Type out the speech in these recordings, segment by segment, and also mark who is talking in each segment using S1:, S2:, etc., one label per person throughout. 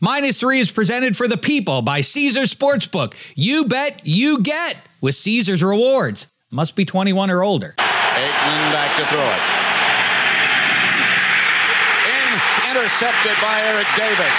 S1: Minus three is presented for the people by Caesars Sportsbook. You bet, you get with Caesars Rewards. Must be 21 or older.
S2: Aikman back to throw it. In, intercepted by Eric Davis.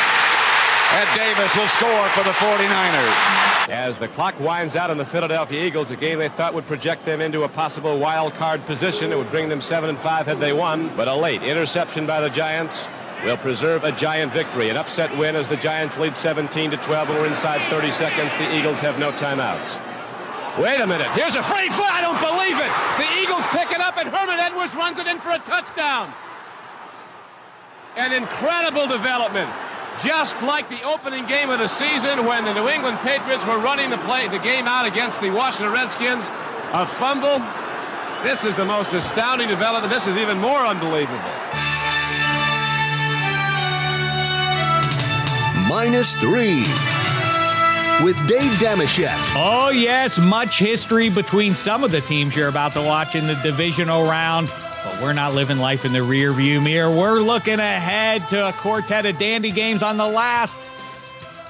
S2: And Davis will score for the 49ers.
S3: As the clock winds out on the Philadelphia Eagles, a game they thought would project them into a possible wild card position. It would bring them 7 and 5 had they won. But a late interception by the Giants will preserve a giant victory. An upset win as the Giants lead 17 to 12 and we're inside 30 seconds. The Eagles have no timeouts. Wait a minute. Here's a free foot. I don't believe it. The Eagles pick it up and Herman Edwards runs it in for a touchdown. An incredible development. Just like the opening game of the season when the New England Patriots were running the play the game out against the Washington Redskins. A fumble. This is the most astounding development. This is even more unbelievable.
S4: Minus three with Dave Dameshek.
S1: Oh, yes, much history between some of the teams you're about to watch in the divisional round. But we're not living life in the rear view mirror. We're looking ahead to a quartet of dandy games on the last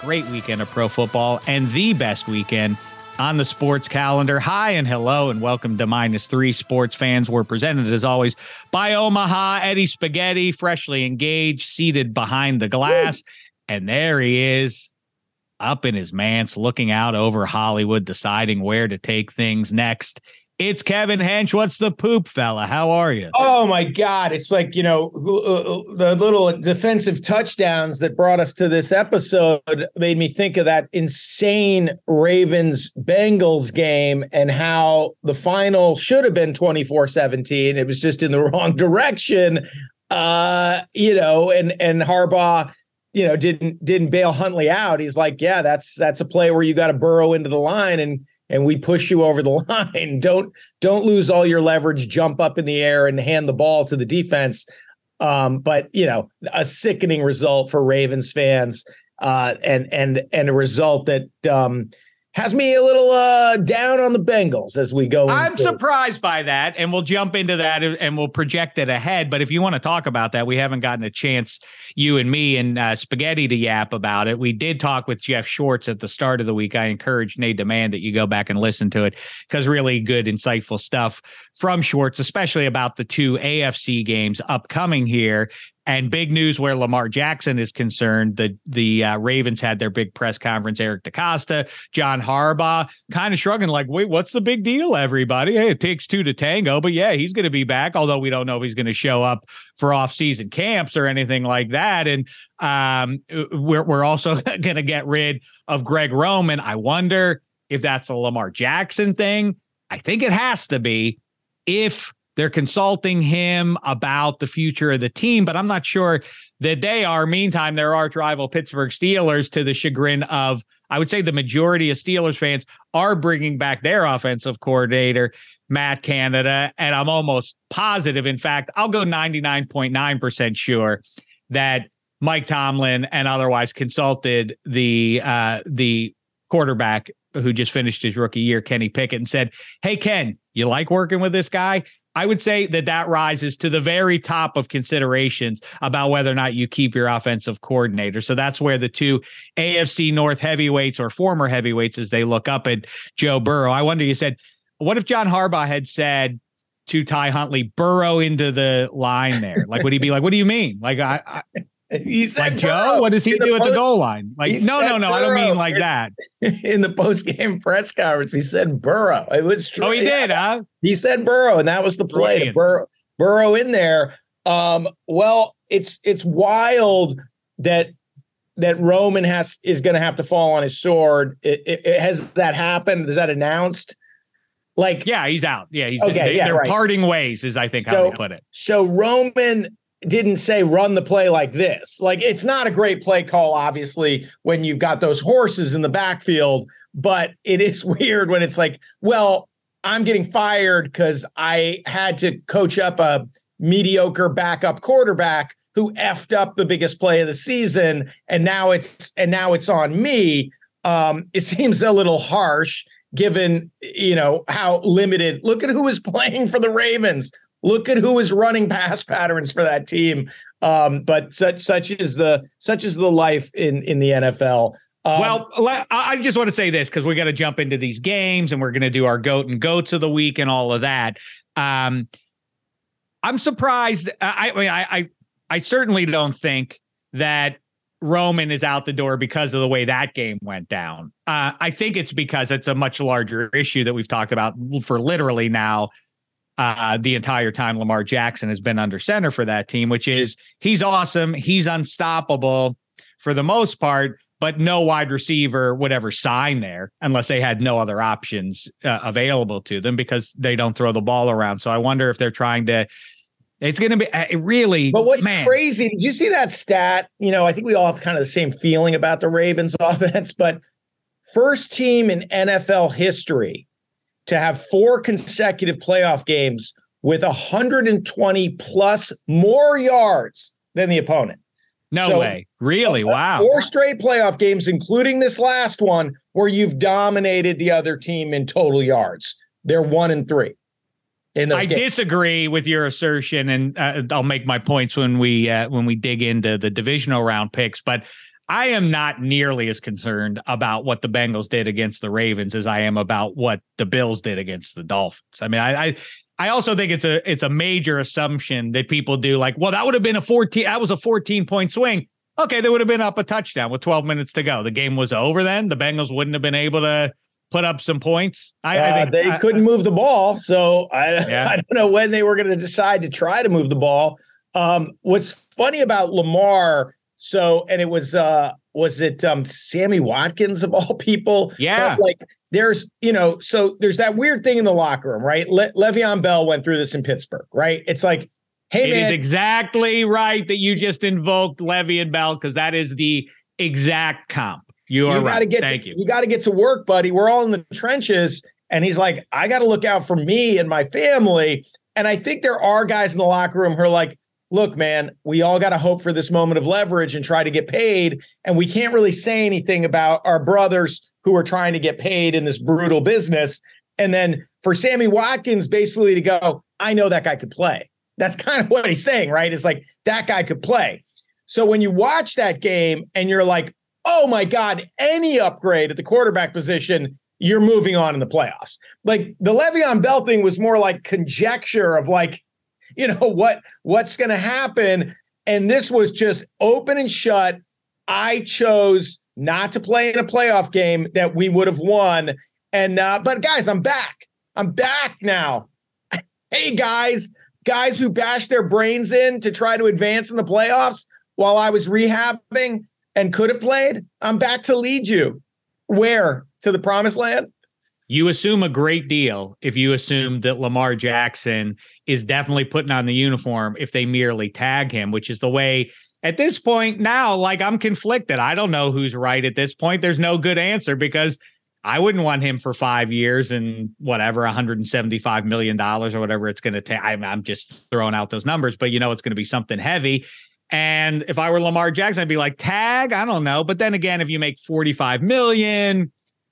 S1: great weekend of pro football and the best weekend on the sports calendar. Hi and hello, and welcome to Minus Three Sports fans. We're presented as always by Omaha Eddie Spaghetti, freshly engaged, seated behind the glass. Woo. And there he is up in his manse, looking out over Hollywood, deciding where to take things next. It's Kevin Hench. What's the poop, fella? How are you?
S5: Oh my God! It's like you know the little defensive touchdowns that brought us to this episode made me think of that insane Ravens Bengals game and how the final should have been 24-17. It was just in the wrong direction. Uh, you know, and and Harbaugh you know, didn't didn't bail Huntley out. He's like, yeah, that's that's a play where you got to burrow into the line and and we push you over the line. Don't don't lose all your leverage, jump up in the air and hand the ball to the defense. Um, but you know, a sickening result for Ravens fans, uh, and and and a result that um, has me a little uh, down on the Bengals as we go.
S1: I'm surprised by that, and we'll jump into that and we'll project it ahead. But if you want to talk about that, we haven't gotten a chance, you and me and uh, Spaghetti, to yap about it. We did talk with Jeff Schwartz at the start of the week. I encourage Nate to Demand that you go back and listen to it because really good, insightful stuff from Schwartz, especially about the two AFC games upcoming here. And big news where Lamar Jackson is concerned, the the uh, Ravens had their big press conference. Eric DeCosta, John Harbaugh, kind of shrugging like, "Wait, what's the big deal, everybody? Hey, it takes two to tango." But yeah, he's going to be back. Although we don't know if he's going to show up for off season camps or anything like that. And um, we're we're also going to get rid of Greg Roman. I wonder if that's a Lamar Jackson thing. I think it has to be. If they're consulting him about the future of the team, but I'm not sure that they are. Meantime, their arch rival Pittsburgh Steelers, to the chagrin of, I would say, the majority of Steelers fans, are bringing back their offensive coordinator, Matt Canada. And I'm almost positive, in fact, I'll go 99.9% sure that Mike Tomlin and otherwise consulted the uh, the quarterback who just finished his rookie year, Kenny Pickett, and said, Hey, Ken, you like working with this guy? I would say that that rises to the very top of considerations about whether or not you keep your offensive coordinator. So that's where the two AFC North heavyweights or former heavyweights, as they look up at Joe Burrow. I wonder, you said, what if John Harbaugh had said to Ty Huntley, burrow into the line there? Like, would he be like, what do you mean? Like, I, I he said like Joe, what does he do at the goal line? Like, no, no, no, Burrow. I don't mean like that.
S5: In the post game press conference, he said Burrow. It was true.
S1: Oh, he did, huh?
S5: He said Burrow, and that was the play Brilliant. to Burrow, Burrow in there. Um, well, it's it's wild that that Roman has is going to have to fall on his sword. It, it, it, has that happened? Is that announced? Like,
S1: yeah, he's out. Yeah, he's okay. They, yeah, they're right. parting ways, is I think so, how they put it.
S5: So Roman didn't say run the play like this. Like it's not a great play call, obviously, when you've got those horses in the backfield, but it is weird when it's like, well, I'm getting fired because I had to coach up a mediocre backup quarterback who effed up the biggest play of the season, and now it's and now it's on me. Um, it seems a little harsh given you know how limited. Look at who was playing for the Ravens. Look at who is running pass patterns for that team. Um, but such such is the such is the life in in the NFL. Um,
S1: well, I just want to say this because we got to jump into these games and we're going to do our goat and goats of the week and all of that. Um, I'm surprised. I, I I, I certainly don't think that Roman is out the door because of the way that game went down. Uh, I think it's because it's a much larger issue that we've talked about for literally now uh, the entire time Lamar Jackson has been under center for that team, which is he's awesome, he's unstoppable for the most part but no wide receiver would ever sign there unless they had no other options uh, available to them because they don't throw the ball around. So I wonder if they're trying to. It's going to be uh, really.
S5: But what's
S1: man.
S5: crazy? Did you see that stat? You know, I think we all have kind of the same feeling about the Ravens offense, but first team in NFL history to have four consecutive playoff games with 120 plus more yards than the opponent.
S1: No so, way. Really? Uh, wow.
S5: Four straight playoff games, including this last one, where you've dominated the other team in total yards. They're one and three.
S1: In I games. disagree with your assertion, and uh, I'll make my points when we uh, when we dig into the divisional round picks. But I am not nearly as concerned about what the Bengals did against the Ravens as I am about what the Bills did against the Dolphins. I mean, I, I I also think it's a it's a major assumption that people do like, well, that would have been a 14 that was a 14 point swing. Okay, they would have been up a touchdown with 12 minutes to go. The game was over then. The Bengals wouldn't have been able to put up some points.
S5: I, uh, I think they I, couldn't move the ball, so I, yeah. I don't know when they were going to decide to try to move the ball. Um, what's funny about Lamar? So, and it was uh, was it um, Sammy Watkins of all people?
S1: Yeah,
S5: but like there's, you know, so there's that weird thing in the locker room, right? Le- Le'Veon Bell went through this in Pittsburgh, right? It's like, hey,
S1: it
S5: man.
S1: is exactly right that you just invoked Le'Veon Bell because that is the exact comp. You are you gotta
S5: right.
S1: Get Thank
S5: to,
S1: you.
S5: You got to get to work, buddy. We're all in the trenches. And he's like, I got to look out for me and my family. And I think there are guys in the locker room who are like, look, man, we all got to hope for this moment of leverage and try to get paid. And we can't really say anything about our brothers who are trying to get paid in this brutal business. And then for Sammy Watkins basically to go, I know that guy could play. That's kind of what he's saying, right? It's like that guy could play. So when you watch that game and you're like, oh my God, any upgrade at the quarterback position, you're moving on in the playoffs. Like the Le'Veon Bell thing was more like conjecture of like, you know what what's going to happen. And this was just open and shut. I chose not to play in a playoff game that we would have won. And uh, but guys i'm back. I'm back now. Hey guys guys who bashed their brains in to try to advance in the playoffs while i was rehabbing and could have played i'm back to lead you. Where? To the promised land?
S1: You assume a great deal if you assume that Lamar Jackson is definitely putting on the uniform if they merely tag him, which is the way at this point now, like I'm conflicted. I don't know who's right at this point. There's no good answer because I wouldn't want him for five years and whatever, 175 million dollars or whatever it's going to take. I'm, I'm just throwing out those numbers, but you know it's going to be something heavy. And if I were Lamar Jackson, I'd be like, tag, I don't know. But then again, if you make 45 million,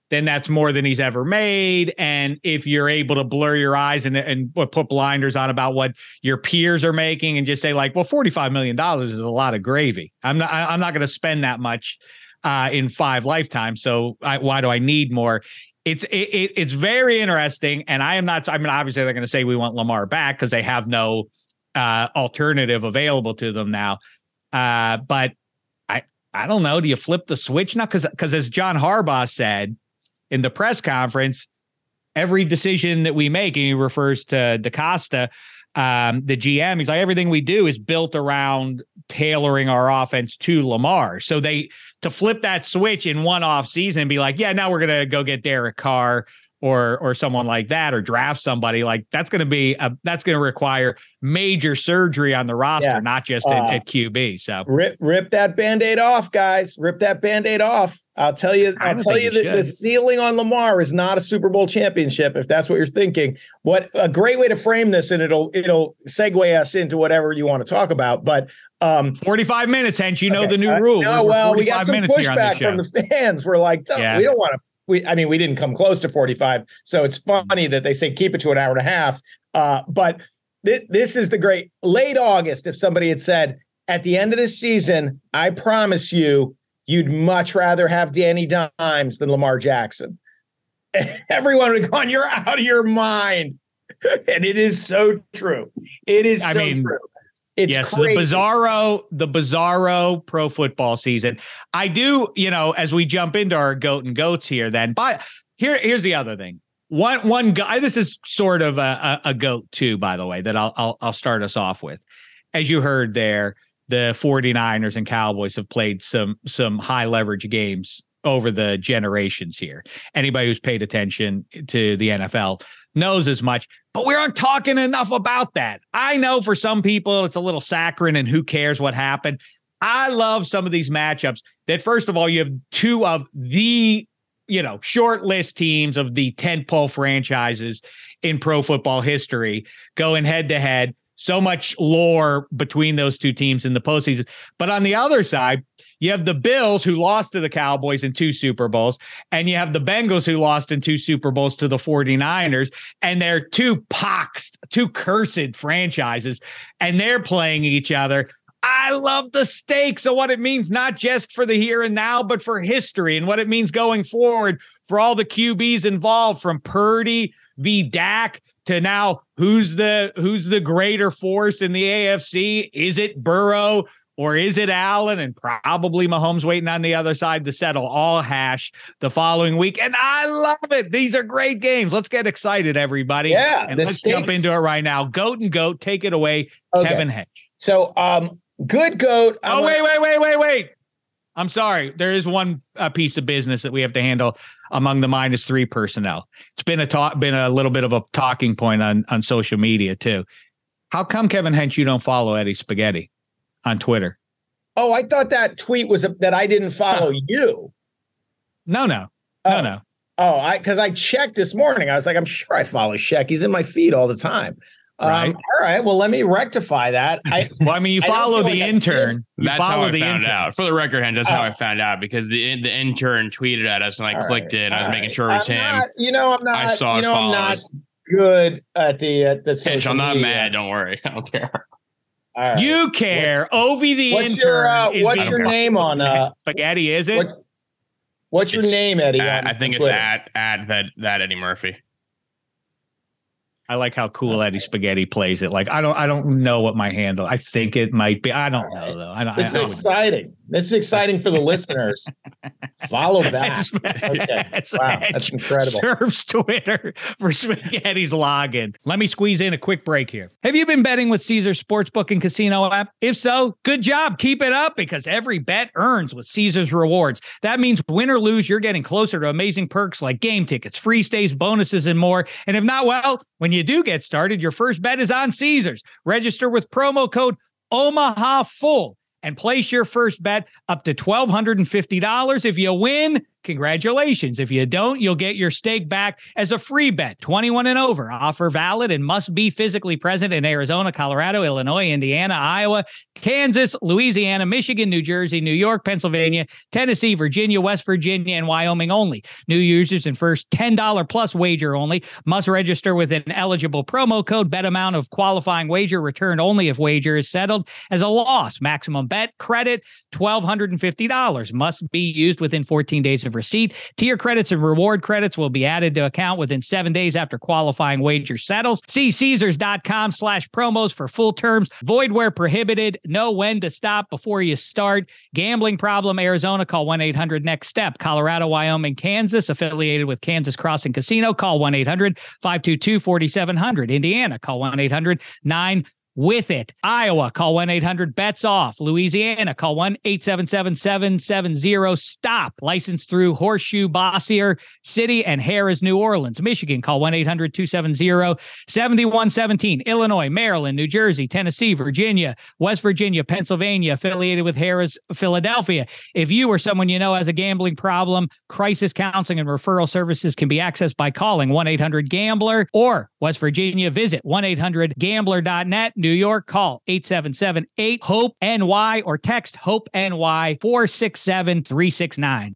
S1: then that's more than he's ever made. And if you're able to blur your eyes and, and put blinders on about what your peers are making and just say like, well, $45 million is a lot of gravy. I'm not, I'm not going to spend that much uh, in five lifetimes. So I, why do I need more? It's it, it, it's very interesting, and I am not. I mean, obviously they're going to say we want Lamar back because they have no uh, alternative available to them now. Uh, but I I don't know. Do you flip the switch now? Because because as John Harbaugh said, in the press conference, every decision that we make, and he refers to DeCosta, um, the GM, he's like, everything we do is built around tailoring our offense to Lamar. So they to flip that switch in one off season and be like, yeah, now we're gonna go get Derek Carr or or someone like that or draft somebody like that's going to be a, that's going to require major surgery on the roster yeah. not just uh, at, at, QB so.
S5: rip rip that band-aid off guys. Rip that band-aid off. I'll tell you I'll tell you that the ceiling on Lamar is not a Super Bowl championship if that's what you're thinking. What a great way to frame this and it'll it'll segue us into whatever you want to talk about but um
S1: 45 minutes hence you know okay. the new rule.
S5: no well we got some pushback from the fans. We're like yeah. we don't want to we I mean we didn't come close to 45. So it's funny that they say keep it to an hour and a half. Uh, but th- this is the great late August. If somebody had said, at the end of this season, I promise you, you'd much rather have Danny Dimes than Lamar Jackson. Everyone would have gone, You're out of your mind. and it is so true. It is
S1: I
S5: so
S1: mean,
S5: true. It's
S1: yes,
S5: crazy.
S1: the bizarro, the bizarro pro football season. I do, you know, as we jump into our goat and goats here, then, but here, here's the other thing. One, one guy. This is sort of a, a, a goat too, by the way. That I'll, I'll, I'll start us off with. As you heard there, the 49ers and Cowboys have played some, some high leverage games over the generations here. Anybody who's paid attention to the NFL knows as much, but we aren't talking enough about that. I know for some people it's a little saccharine and who cares what happened. I love some of these matchups that, first of all, you have two of the you know short list teams of the tentpole franchises in pro football history going head to head. So much lore between those two teams in the postseason. But on the other side, you have the Bills who lost to the Cowboys in two Super Bowls, and you have the Bengals who lost in two Super Bowls to the 49ers. And they're two poxed, two cursed franchises, and they're playing each other. I love the stakes of what it means, not just for the here and now, but for history and what it means going forward for all the QBs involved, from Purdy v. Dak to now who's the who's the greater force in the AFC? Is it Burrow or is it Allen? And probably Mahomes waiting on the other side to settle all hash the following week. And I love it. These are great games. Let's get excited, everybody.
S5: Yeah,
S1: and let's jump into it right now. Goat and goat, take it away,
S5: Okay.
S1: Kevin Hench.
S5: So, um, good goat. I
S1: Oh, wait, wait, wait, wait, wait. I'm sorry. There is one uh, piece of business that we have to handle among the minus three personnel. It's been a talk, been a little bit of a talking point on on social media too. How come Kevin Hench you don't follow Eddie Spaghetti on Twitter?
S5: Oh, I thought that tweet was that I didn't follow you.
S1: No, no,
S5: Oh.
S1: no, no.
S5: Oh, I because I checked this morning. I was like, I'm sure I follow Shek. He's in my feed all the time.
S1: Right.
S5: Um, all right. Well, let me rectify that. I
S1: Well, I mean, you follow the
S5: like
S1: intern.
S6: That's
S1: follow
S6: how I
S1: the
S6: found
S1: intern.
S6: out. For the record, Hen, that's how
S5: Oh.
S6: I found out because the the intern tweeted at us and I
S5: All
S6: clicked
S5: right,
S6: it. And I was
S5: all
S6: making sure it was
S5: I'm
S6: him.
S5: not- you know, I'm not.
S6: I saw
S5: you
S6: it
S5: know, I'm not good at the at the
S6: Hench,
S5: social
S6: I'm not
S5: media.
S6: mad. Don't worry. I don't care.
S5: All right.
S1: You care. Ovi the
S5: What's
S1: intern.
S5: your uh, what's your name on uh?
S1: Spaghetti? Is it?
S5: What, what's your
S6: It's
S5: name, Eddie?
S6: At- I think
S5: on
S6: it's at at that that Eddie Murphy.
S1: I like how cool Eddie Spaghetti plays it. Like I don't, I don't know what my handle. I think it might be. I don't know though. I don't.
S5: This is
S1: I, I
S5: exciting. This is exciting for the listeners. Follow back. Okay. Wow, that's incredible.
S1: Serves Twitter for Spaghetti's login. Let me squeeze in a quick break here. Have you been betting with Caesar Sportsbook and Casino app? If so, good job. Keep it up because every bet earns with Caesar's rewards. That means win or lose, you're getting closer to amazing perks like game tickets, free stays, bonuses, and more. And if not, well, when you do get started, your first bet is on Caesars. Register with promo code Omaha Full and place your first bet up to $1,250. If you win, congratulations. If you don't, you'll get your stake back as a free bet. 21 and over. Offer valid and must be physically present in Arizona, Colorado, Illinois, Indiana, Iowa, Kansas, Louisiana, Michigan, New Jersey, New York, Pennsylvania, Tennessee, Virginia, West Virginia, and Wyoming only. New users and first $10 plus wager only must register with an eligible promo code. Bet amount of qualifying wager returned only if wager is settled as a loss. Maximum bet credit $1,250 must be used within 14 days of receipt. Tier credits and reward credits will be added to account within seven days after qualifying wager settles. See Caesars.com slash promos for full terms. Void where prohibited. Know when to stop before you start. Gambling problem, Arizona, call 1 800 next step. Colorado, Wyoming, Kansas, affiliated with Kansas Crossing Casino, call 1 800 522 4700. Indiana, call 1 800 9 with it. Iowa, call 1 800 bets off. Louisiana, call 1 877 770 stop. Licensed through Horseshoe, Bossier City, and Harrah's, New Orleans. Michigan, call 1 800 270 7117. Illinois, Maryland, New Jersey, Tennessee, Virginia, West Virginia, Pennsylvania, affiliated with Harrah's, Philadelphia. If you or someone you know has a gambling problem, crisis counseling and referral services can be accessed by calling 1 800 Gambler or West Virginia, visit 1 800 Gambler.net. New York, call 877 8 HOPE NY or text HOPE NY 467 369.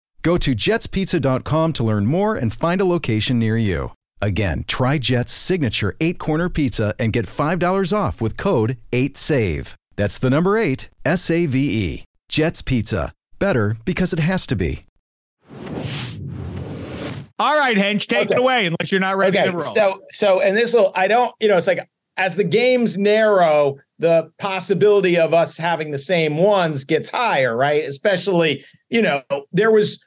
S7: Go to jetspizza.com to learn more and find a location near you. Again, try Jet's signature eight corner pizza and get $5 off with code 8SAVE. That's the number eight, S A V E. Jet's Pizza. Better because it has to be.
S1: All right, Hench, take
S5: Okay.
S1: it away unless you're not ready
S5: okay,
S1: to roll.
S5: so so and this will I don't you know it's like as the games narrow, the possibility of us having the same ones gets higher, right? Especially you know there was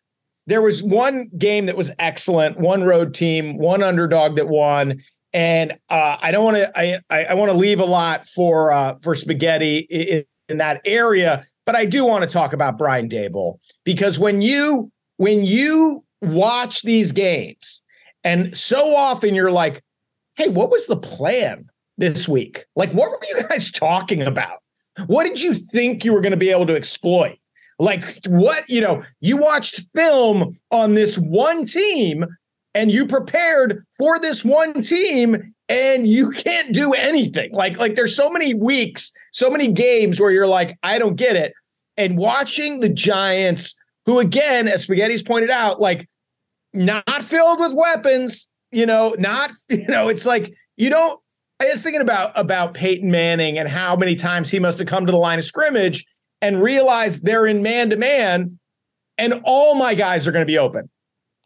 S5: there was one game that was excellent, one road team, one underdog that won. And uh, I don't want to. I I, want to leave a lot for uh, for spaghetti in, in that area, but I do want to talk about Brian Daboll because when you when you watch these games, and so often you're like, "Hey, what was the plan this week? Like, what were you guys talking about? What did you think you were going to be able to exploit? Like, what you know? You watched film on this one team." and you prepared for this one team and you can't do anything. Like like there's so many weeks, so many games where you're like I don't get it. And watching the Giants who again as Spaghetti's pointed out like not filled with weapons, you know, not you know, it's like you don't I was thinking about about Peyton Manning and how many times he must have come to the line of scrimmage and realize they're in man to man and all my guys are going to be open.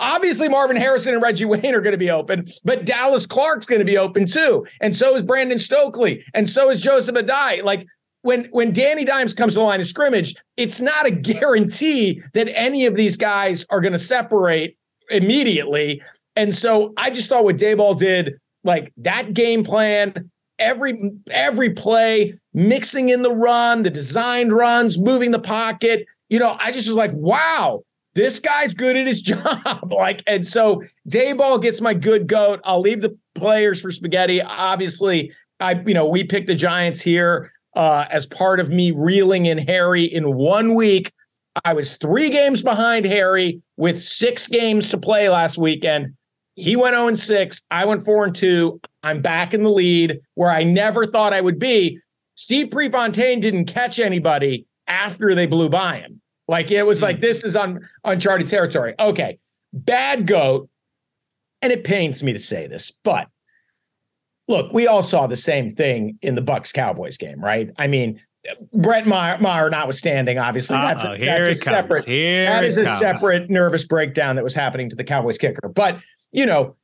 S5: Obviously, Marvin Harrison and Reggie Wayne are going to be open, but Dallas Clark's going to be open too. And so is Brandon Stokley. And so is Joseph Addai. Like when, when Danny Dimes comes to the line of scrimmage, it's not a guarantee that any of these guys are going to separate immediately. And so I just thought what Daboll did, like that game plan, every every play, mixing in the run, the designed runs, moving the pocket. You know, I just was like, wow, this guy's good at his job. like, and so Daboll gets my good goat. I'll leave the players for spaghetti. Obviously, I, you know, we picked the Giants here uh, as part of me reeling in Harry in one week. I was three games behind Harry with six games to play last weekend. He went 0 and 6. I went 4 and 2. I'm back in the lead where I never thought I would be. Steve Prefontaine didn't catch anybody after they blew by him. Like it was hmm. like this is on uncharted territory. Okay. Bad goat. And it pains me to say this, but look, we all saw the same thing in the Bucs Cowboys game, right? I mean, Brett Maher, Maher notwithstanding, obviously, that's
S1: Uh-oh,
S5: a,
S1: here
S5: that's a separate
S1: Here
S5: that is a
S1: comes.
S5: separate nervous breakdown that was happening to the Cowboys kicker. But you know,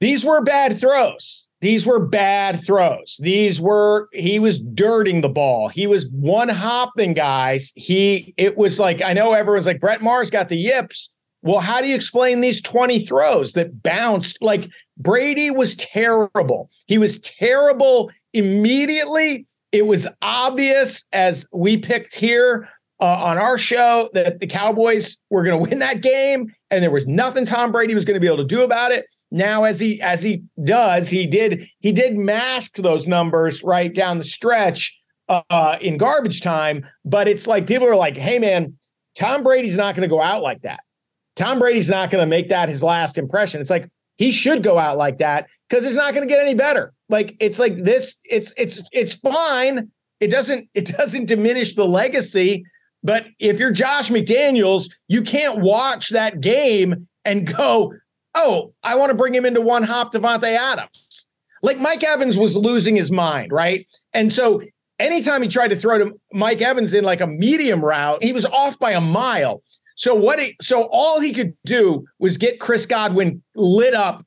S5: these were bad throws. These were bad throws. These were he was dirting the ball. He was one hopping guys. He it was like I know everyone's like Brett Maher's got the yips. Well, how do you explain these 20 throws that bounced? Like Brady was terrible. He was terrible immediately. It was obvious as we picked here uh, on our show that the Cowboys were going to win that game, and there was nothing Tom Brady was going to be able to do about it. Now, as he as he does, he did he did mask those numbers right down the stretch uh, in garbage time. But it's like people are like, "Hey, man, Tom Brady's not going to go out like that. Tom Brady's not going to make that his last impression." It's like he should go out like that because it's not going to get any better. Like it's like this. It's it's it's fine. It doesn't it doesn't diminish the legacy. But if you're Josh McDaniels, you can't watch that game and go, "Oh, I want to bring him into one hop Davante Adams." Like Mike Evans was losing his mind, right? And so anytime he tried to throw to Mike Evans in like a medium route, he was off by a mile. So what he so all he could do was get Chris Godwin lit up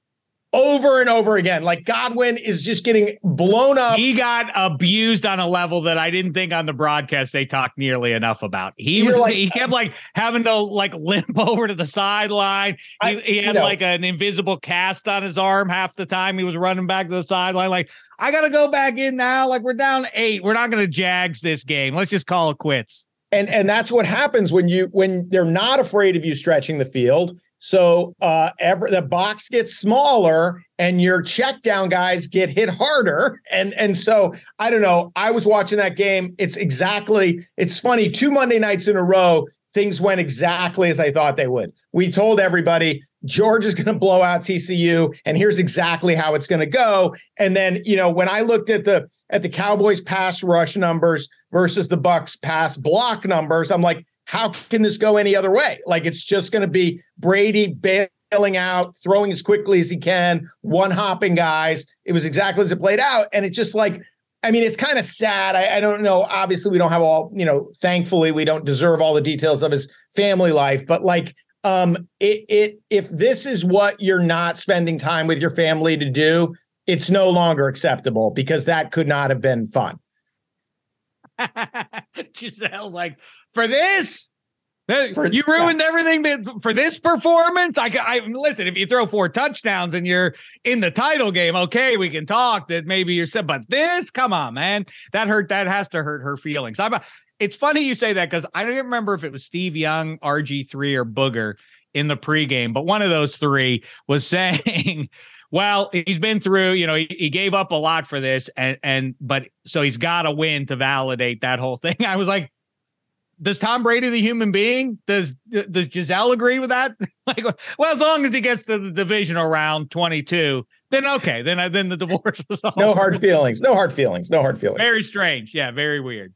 S5: over and over again. Like Godwin is just getting blown up.
S1: He got abused on a level that I didn't think on the broadcast they talked nearly enough about. He
S5: You're
S1: was
S5: like-
S1: he uh, kept like having to like limp over to the sideline. He, he
S5: you
S1: had
S5: know.
S1: like an invisible cast on his arm half the time he was running back to the sideline. Like, I gotta go back in now. Like we're down eight. We're not gonna jags this game. Let's just call it quits.
S5: And and that's what happens when you when they're not afraid of you stretching the field. So uh ever the box gets smaller and your check down guys get hit harder. And and so i don't know. I was watching that game. It's exactly it's funny. Two monday nights in a row things went exactly as i thought they would. We told everybody george is going to blow out tcu and here's exactly how it's going to go and then you know when i looked at the at the cowboys pass rush numbers versus the bucks pass block numbers i'm like how can this go any other way like it's just going to be brady bailing out throwing as quickly as he can one hopping guys it was exactly as it played out and it's just like I mean, it's kind of sad. I, I don't know. Obviously, we don't have all, you know, thankfully, we don't deserve all the details of his family life, but like, um, it, it, if this is what you're not spending time with your family to do, it's no longer acceptable because that could not have been fun.
S1: Gisele, like for this,
S5: For-
S1: you ruined everything that, for this performance. I, I listen. If you throw four touchdowns and you're in the title game, okay, we can talk. That maybe you're said, but this, come on, man, that hurt. That has to hurt her feelings. I'm. It's funny you say that because I don't remember if it was Steve Young, RG three, or Booger in the pregame, but one of those three was saying. Well, he's been through, you know, he, he gave up a lot for this and and but so he's got to win to validate that whole thing. I was like, does Tom Brady the human being? Does does Gisele agree with that? like, well, as long as he gets to the divisional round 22, then okay, then I then the divorce was over.
S5: No hard feelings. No hard feelings. No hard feelings.
S1: Very strange. Yeah, very weird.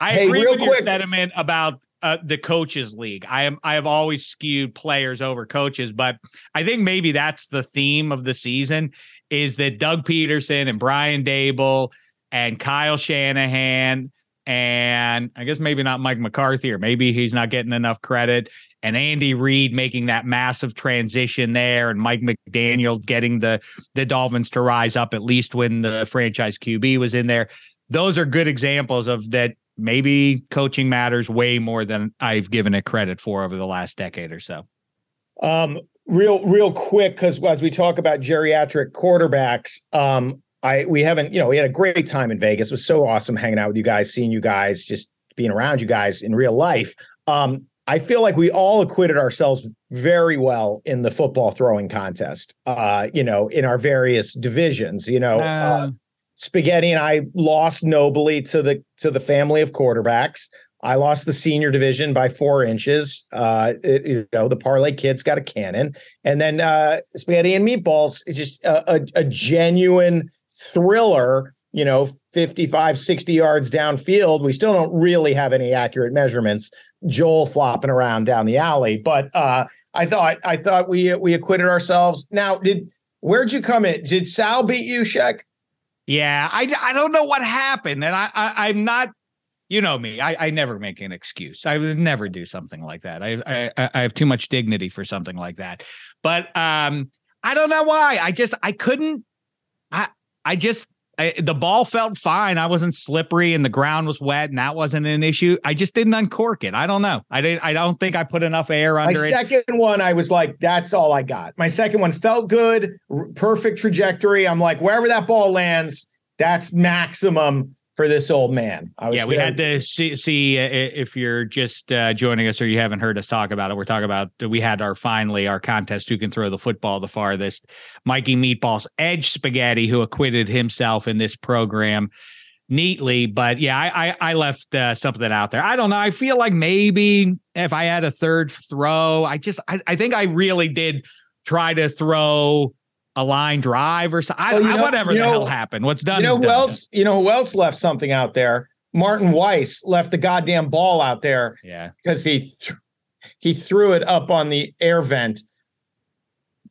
S1: I
S5: Hey,
S1: agree
S5: real
S1: with your sentiment about uh, the coaches league. I am I have always skewed players over coaches, but I think maybe that's the theme of the season is that Doug Pederson and Brian Daboll and Kyle Shanahan and I guess maybe not Mike McCarthy or maybe he's not getting enough credit and Andy Reid making that massive transition there and Mike McDaniel getting the the Dolphins to rise up at least when the franchise QB was in there. Those are good examples of that maybe coaching matters way more than I've given it credit for over the last decade or so.
S5: Um, real, real quick, because as we talk about geriatric quarterbacks, um, I we haven't, you know, we had a great time in Vegas. It was so awesome hanging out with you guys, seeing you guys, just being around you guys in real life. Um, I feel like we all acquitted ourselves very well in the football throwing contest. Uh, you know, in our various divisions. You know, uh, Spaghetti and I lost nobly to the to the family of quarterbacks. I lost the senior division by four inches. Uh, it- you know, the parlay kids got a cannon, and then uh, spaghetti and meatballs is just a, a, a genuine thriller. You know, 55, 60 yards downfield. We still don't really have any accurate measurements. Joel flopping around down the alley, but uh, I thought I thought we we acquitted ourselves. Now, did where'd you come in? Did Sal beat you, Shek?
S1: Yeah, I, I don't know what happened, and I, I I'm not. You know me. I, I never make an excuse. I would never do something like that. I, I I have too much dignity for something like that. But um, I don't know why. I just I couldn't. I I just I, the ball felt fine. I wasn't slippery, and the ground was wet, and that wasn't an issue. I just didn't uncork it. I don't know. I didn't. I don't think I put enough air
S5: My
S1: under it.
S5: second one, I was like, that's all I got. My second one felt good, r- perfect trajectory. I'm like, wherever that ball lands, that's maximum for this old man. I was
S1: yeah, we
S5: very-
S1: had to see, see uh, if you're just uh, joining us or you haven't heard us talk about it. We're talking about we had our finally our contest who can throw the football the farthest. Mikey Meatballs Edge Spaghetti, who acquitted himself in this program neatly. But yeah, I I, I left uh, something out there. I don't know. I feel like maybe if I had a third throw, I just I, I think I really did try to throw a line drive or something.
S5: Well, know-
S1: whatever the
S5: know-
S1: hell happened. What's done
S5: You know
S1: is
S5: who
S1: done.
S5: else? You know who else left something out there? Martin Weiss left the goddamn ball out there
S1: Yeah.
S5: because he th- he threw it up on the air vent.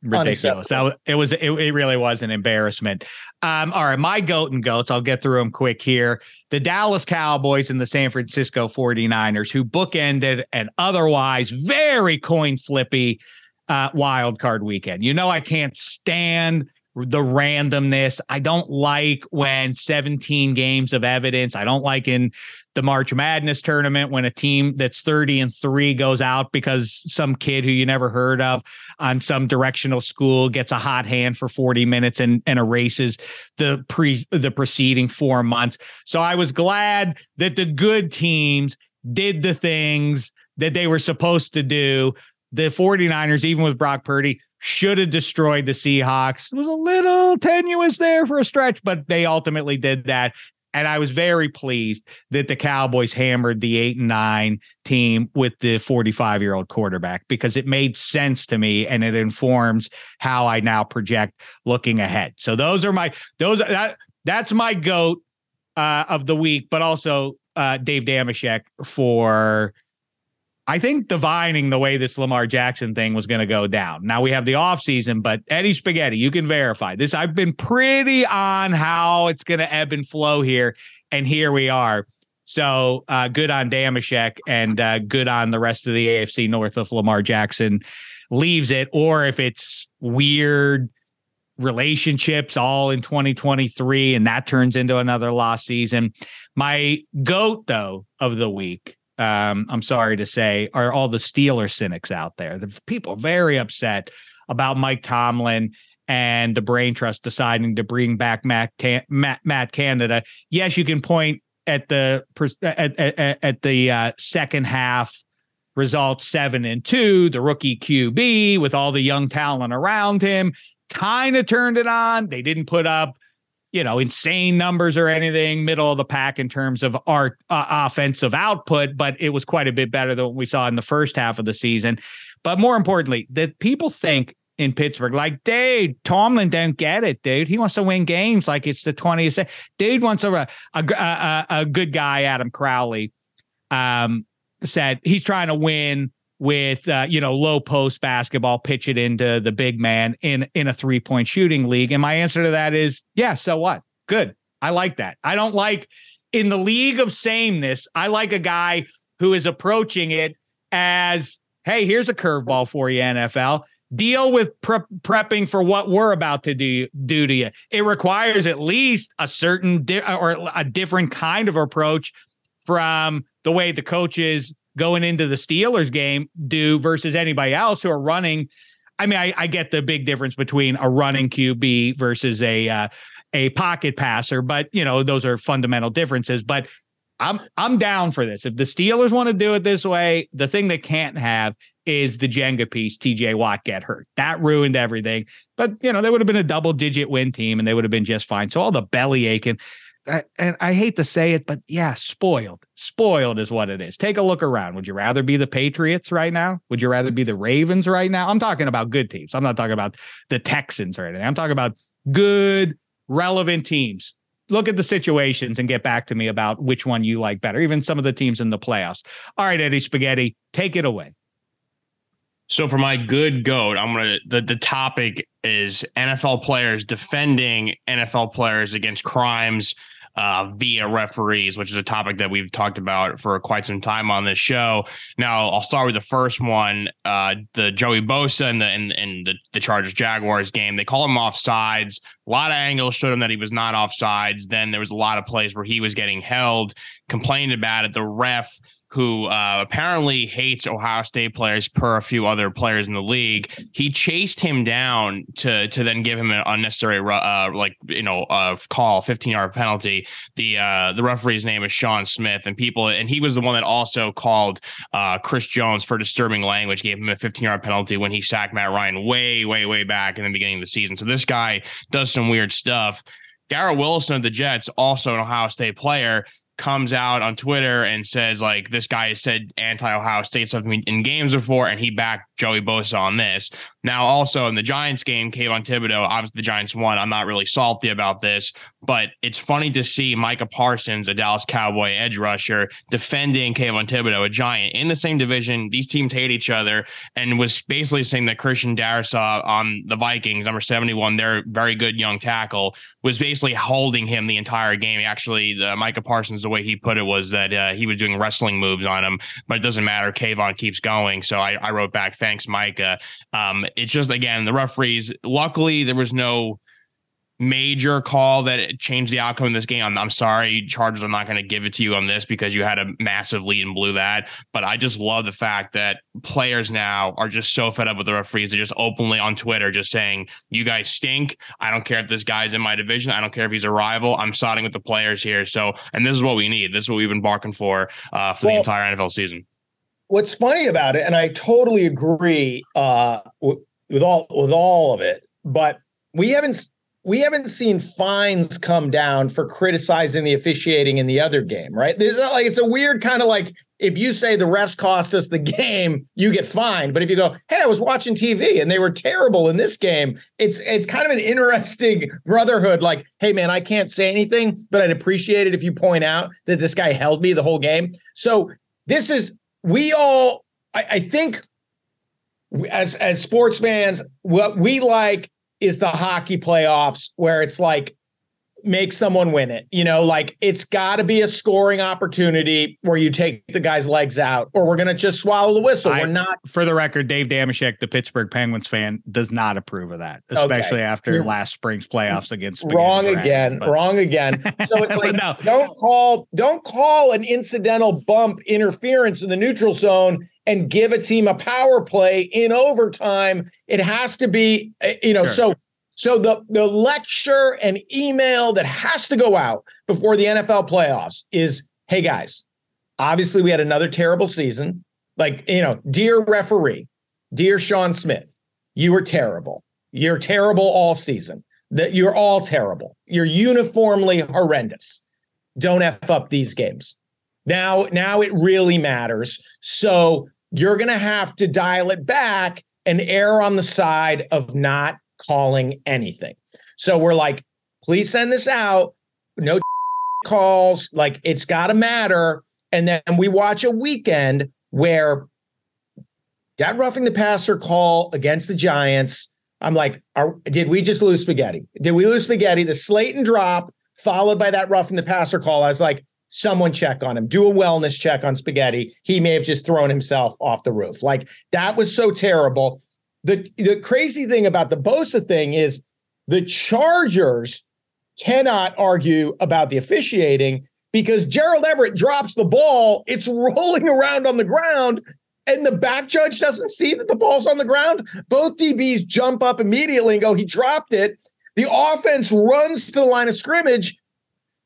S1: ridiculous. That was, it was it, it really was an embarrassment. Um, all right, my goat and goats. I'll get through them quick here. The Dallas Cowboys and the San Francisco 49ers, who bookended an otherwise very coin flippy uh, wild card weekend. You know, I can't stand the randomness. I don't like when 17 games of evidence. I don't like in the March Madness tournament when a team that's 30 and 3 goes out because some kid who you never heard of on some directional school gets a hot hand for 40 minutes and, and erases the pre the preceding 4 months. So I was glad that the good teams did the things that they were supposed to do. The 49ers even with Brock Purdy should have destroyed the Seahawks. It was a little tenuous there for a stretch, but they ultimately did that. And I was very pleased that the Cowboys hammered the eight and nine team with the 45 year old quarterback because it made sense to me and it informs how I now project looking ahead. So those are my those that that's my goat uh, of the week, but also uh, Dave Dameshek for I think divining the way this Lamar Jackson thing was going to go down. Now we have the offseason, but Eddie Spaghetti, you can verify this. I've been pretty on how it's going to ebb and flow here. And here we are. So uh, good on Dameshek and uh, good on the rest of the AFC North if Lamar Jackson leaves it, or if it's weird relationships all in 2023 and that turns into another lost season. My goat, though, of the week um, I'm sorry to say, are all the Steeler cynics out there. The people very upset about Mike Tomlin and the Brain Trust deciding to bring back Matt, Can- Matt, Matt Canada. Yes, you can point at the at, at, at the uh, second half results seven and two, the rookie QB with all the young talent around him kind of turned it on. They didn't put up you know, insane numbers or anything, middle of the pack in terms of our uh, offensive output, but it was quite a bit better than what we saw in the first half of the season. But more importantly, that people think in Pittsburgh, like, dude, Tomlin don't get it, dude. He wants to win games like it's the 20th. Dude wants a, a, a, a good guy, Adam Crowley, um, said he's trying to win with uh, you know low post basketball, pitch it into the big man in in a three point shooting league. And my answer to that is yeah. So what? Good. I like that. I don't like in the league of sameness. I like a guy who is approaching it as hey, here's a curveball for you, NFL. Deal with pre- prepping for what we're about to do do to you. It requires at least a certain di- or a different kind of approach from the way the coaches going into the Steelers game do versus anybody else who are running. I mean, I, I get the big difference between a running QB versus a uh, a pocket passer, but you know those are fundamental differences. But I'm I'm down for this. If the Steelers want to do it this way, the thing they can't have is the Jenga piece. T.J. Watt get hurt. That ruined everything. But you know they would have been a double digit win team, and they would have been just fine. So all the belly aching. And I hate to say it, but yeah, spoiled. Spoiled is what it is. Take a look around. Would you rather be the Patriots right now? Would you rather be the Ravens right now? I'm talking about good teams. I'm not talking about the Texans or anything. I'm talking about good, relevant teams. Look at the situations and get back to me about which one you like better, even some of the teams in the playoffs. All right, Eddie Spaghetti, take it away.
S6: So for my good goat, I'm gonna the the topic is NFL players defending NFL players against crimes uh, via referees, which is a topic that we've talked about for quite some time on this show. Now, I'll start with the first one, uh, the Joey Bosa and the and, and the, the Chargers Jaguars game. They call him off sides. A lot of angles showed him that he was not off sides. Then there was a lot of plays where he was getting held, complained about it. The ref who uh, apparently hates Ohio State players per a few other players in the league. He chased him down to to then give him an unnecessary uh, like you know uh, call, fifteen yard penalty. The uh, the referee's name is Sean Smith, and people and he was the one that also called uh, Chris Jones for disturbing language, gave him a fifteen yard penalty when he sacked Matt Ryan way way way back in the beginning of the season. So this guy does some weird stuff. Garrett Wilson of the Jets, also an Ohio State player, comes out on Twitter and says like this guy has said anti Ohio State stuff in games before, and he backed Joey Bosa on this. Now, also in the Giants game, Kayvon Thibodeaux, obviously the Giants won. I'm not really salty about this, but it's funny to see Micah Parsons, a Dallas Cowboy edge rusher, defending Kayvon Thibodeaux, a Giant in the same division. These teams hate each other, and was basically saying that Christian Darrisaw on the Vikings, number 71, their very good young tackle, was basically holding him the entire game. Actually, the Micah Parsons, the way he put it was that uh, he was doing wrestling moves on him, but it doesn't matter. Kayvon keeps going. So I, I wrote back, thanks, Micah. Um, it's just again the referees. Luckily, there was no major call that changed the outcome of this game. I'm, I'm sorry, Chargers. I'm not going to give it to you on this because you had a massive lead and blew that. But I just love the fact that players now are just so fed up with the referees. They're just openly on Twitter just saying, "You guys stink. I don't care if this guy's in my division. I don't care if he's a rival. I'm siding with the players here." So, and this is what we need. This is what we've been barking for uh, for well, the entire NFL season.
S5: What's funny about it, and I totally agree uh, with all with all of it, but we haven't we haven't seen fines come down for criticizing the officiating in the other game, right? This is like it's a weird kind of like if you say the refs cost us the game, you get fined. But if you go, hey, I was watching TV and they were terrible in this game, it's it's kind of an interesting brotherhood. Like, hey man, I can't say anything, but I'd appreciate it if you point out that this guy held me the whole game. So this is we all I, I think as as sports fans, what we like is the hockey playoffs where it's like make someone win it. You know, like it's got to be a scoring opportunity where you take the guy's legs out, or we're going to just swallow the whistle. I, we're not.
S1: For the record, Dave Dameshek, the Pittsburgh Penguins fan, does not approve of that, especially okay. after You're last spring's playoffs against.
S5: Wrong Dragons, again. But. Wrong again. So it's like no. don't call don't call an incidental bump interference in the neutral zone and give a team a power play in overtime. It has to be, eh, you know, sure. so so the the lecture and email that has to go out before the NFL playoffs is, hey guys, obviously we had another terrible season. Like, you know, dear referee, dear Shawn Smith, you were terrible. You're terrible all season. That you're all terrible. You're uniformly horrendous. Don't F up these games. Now, now it really matters. So you're to have to dial it back and err on the side of not calling anything. So we're like, please send this out. No calls. Like it's got to matter. And then we watch a weekend where that roughing the passer call against the Giants. I'm like, are, did we just lose spaghetti? Did we lose spaghetti? The Slayton drop followed by that roughing the passer call. I was like, someone check on him, do a wellness check on spaghetti. He may have just thrown himself off the roof. Like that was so terrible. The, the crazy thing about the Bosa thing is the Chargers cannot argue about the officiating because Gerald Everett drops the ball. It's rolling around on the ground, and the back judge doesn't see that the ball's on the ground. Both DBs jump up immediately and go, he dropped it. The offense runs to the line of scrimmage.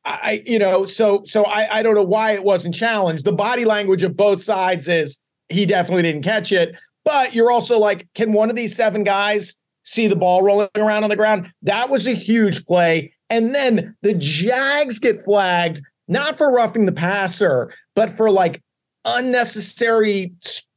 S5: I, you know, so so I, I don't know why it wasn't challenged. The body language of both sides is he definitely didn't catch it. But you're also like, can one of these seven guys see the ball rolling around on the ground? That was a huge play. And then the Jags get flagged, not for roughing the passer, but for like unnecessary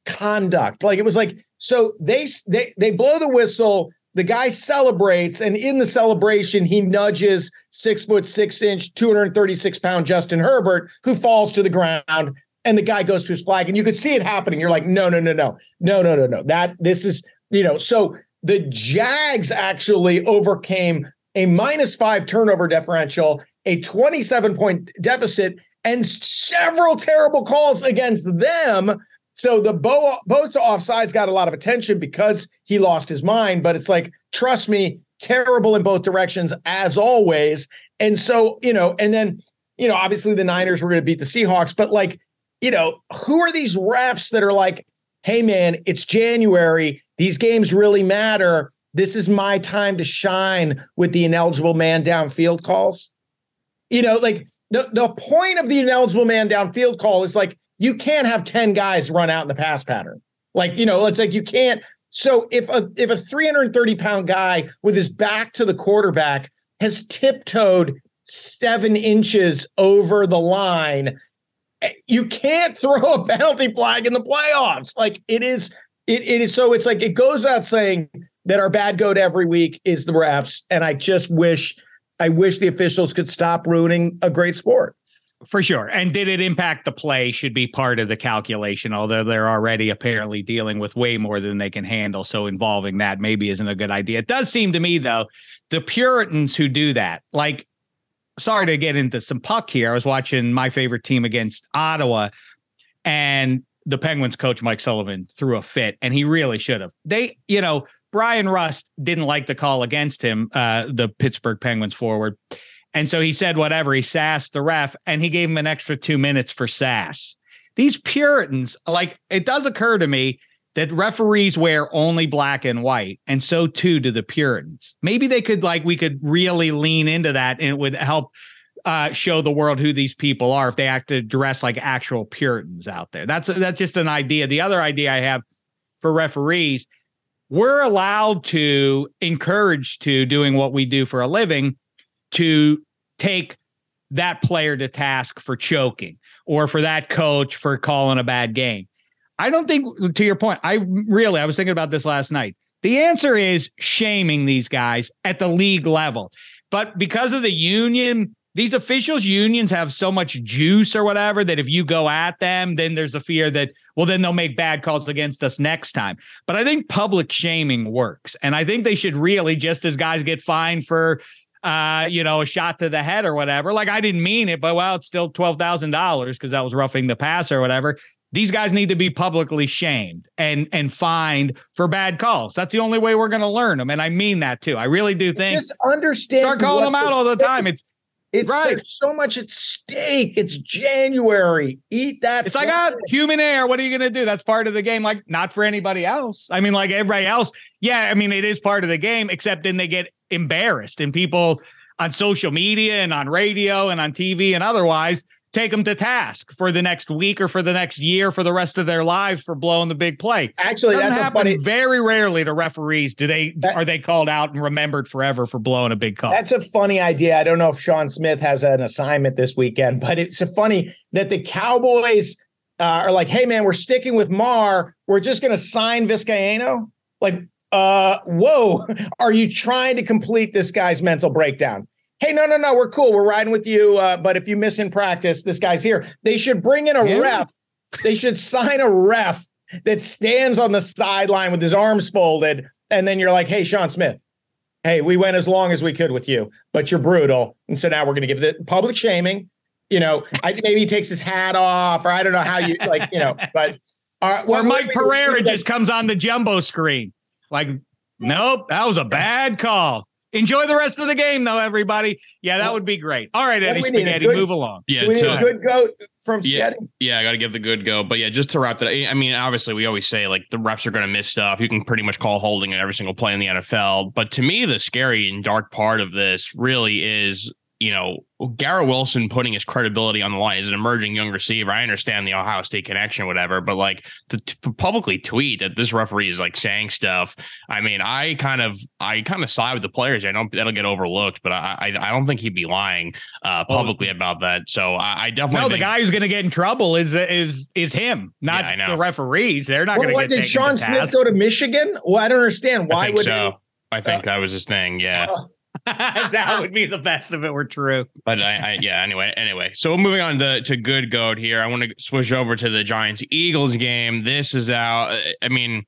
S5: conduct. Like it was like, so they they they blow the whistle. The guy celebrates, and in the celebration, he nudges six foot six inch, 236 pound Justin Herbert, who falls to the ground and the guy goes to his flag and you could see it happening. You're like, no, no, no, no, no, no, no, no. That this is, you know, so the Jags actually overcame a minus five turnover differential, a 27 point deficit, and several terrible calls against them. So the Bo- Bosa offsides got a lot of attention because he lost his mind, but it's like, trust me, terrible in both directions as always. And so, you know, and then, you know, obviously the Niners were going to beat the Seahawks, but like you know, who are these refs that are like, hey, man, it's January. These games really matter. This is my time to shine with the ineligible man downfield calls. You know, like the, the point of the ineligible man downfield call is like, you can't have 10 guys run out in the pass pattern. Like, you know, it's like you can't. So if a if a 330 pound guy with his back to the quarterback has tiptoed seven inches over the line Eh, you can't throw a penalty flag in the playoffs. Like it is, it, it is so it's like it goes out saying that our bad goat every week is the refs. And I just wish, I wish the officials could stop ruining a great sport.
S1: For sure. And did it impact the play should be part of the calculation, although they're already apparently dealing with way more than they can handle. So involving that maybe isn't a good idea. It does seem to me, though, the Puritans who do that, like sorry to get into some puck here. I was watching my favorite team against Ottawa, and the Penguins coach Mike Sullivan threw a fit, and he really should have. They, you know, Bryan Rust didn't like the call against him, uh, the Pittsburgh Penguins forward. And so he said whatever. He sassed the ref and he gave him an extra two minutes for sass. These Puritans, like it does occur to me that referees wear only black and white, and so too do the Puritans. Maybe they could like we could really lean into that and it would help uh, show the world who these people are if they act to dress like actual Puritans out there. That's that's just an idea. The other idea I have for referees, we're allowed to encourage to doing what we do for a living to take that player to task for choking or for that coach for calling a bad game. I don't think to your point, I really I was thinking about this last night. The answer is shaming these guys at the league level. But because of the union, these officials unions have so much juice or whatever that if you go at them, then there's a fear that, well, then they'll make bad calls against us next time. But I think public shaming works. And I think they should really, just as guys get fined for uh, you know, a shot to the head or whatever. Like I didn't mean it, but well, it's still twelve thousand dollars because that was roughing the pass or whatever. These guys need to be publicly shamed and and fined for bad calls. That's the only way we're going to learn them, and I mean that too. I really do think.
S5: Just understand.
S1: Start calling them out all the time. It's
S5: it's right. so much at stake. It's January. Eat that.
S1: It's like ah, human air. What are you going to do? That's part of the game. Like not for anybody else. I mean, like everybody else. Yeah, I mean, it is part of the game. Except then they get embarrassed, and people on social media and on radio and on TV and otherwise take them to task for the next week or for the next year for the rest of their lives for blowing the big play.
S5: Actually,
S1: Doesn't
S5: that's
S1: happen
S5: funny.
S1: Very rarely to referees do they that, are they called out and remembered forever for blowing a big call.
S5: That's a funny idea. I don't know if Shawn Smith has an assignment this weekend, but it's a funny that the Cowboys uh, are like, "Hey, man, we're sticking with Maher. We're just going to sign Vizcaino." Like, uh, whoa, are you trying to complete this guy's mental breakdown? Hey, no, no, no, we're cool. We're riding with you. Uh, but if you miss in practice, this guy's here. They should bring in a yeah. ref. They should sign a ref that stands on the sideline with his arms folded. And then you're like, hey, Shawn Smith, hey, we went as long as we could with you, but you're brutal. And so now we're going to give the public shaming. You know, I, maybe he takes his hat off, or I don't know how you like, you know, but.
S1: Uh, or Mike Pereira just comes on the jumbo screen. Like, nope, that was a bad call. Enjoy the rest of the game, though, everybody. Yeah, that would be great. All right, Eddie Spaghetti, good, move along.
S6: Yeah,
S5: we need a good go from Spaghetti.
S6: Yeah, yeah I got to give the good go. But yeah, just to wrap that, I mean, obviously, we always say like the refs are going to miss stuff. You can pretty much call holding in every single play in the NFL. But to me, the scary and dark part of this really is you know, Garrett Wilson putting his credibility on the line as an emerging young receiver. I understand the Ohio State connection, whatever, but like to, to, publicly tweet that this referee is like saying stuff. I mean, I kind of, I kind of side with the players. I don't that'll get overlooked, but I, I, I don't think he'd be lying uh, publicly oh. about that. So I, I definitely
S1: no.
S6: Think,
S1: the guy who's going to get in trouble is is is him, not yeah, the referees. They're not well, going to get. Did
S5: Shawn Smith go to Michigan? Well, I don't understand. Why would
S6: so. He, I think uh, that was his thing. Yeah. Uh,
S1: that would be the best if it were true.
S6: But I, I, yeah, anyway, anyway. So moving on to, to good goat here. I want to switch over to the Giants Eagles game. This is out. I mean,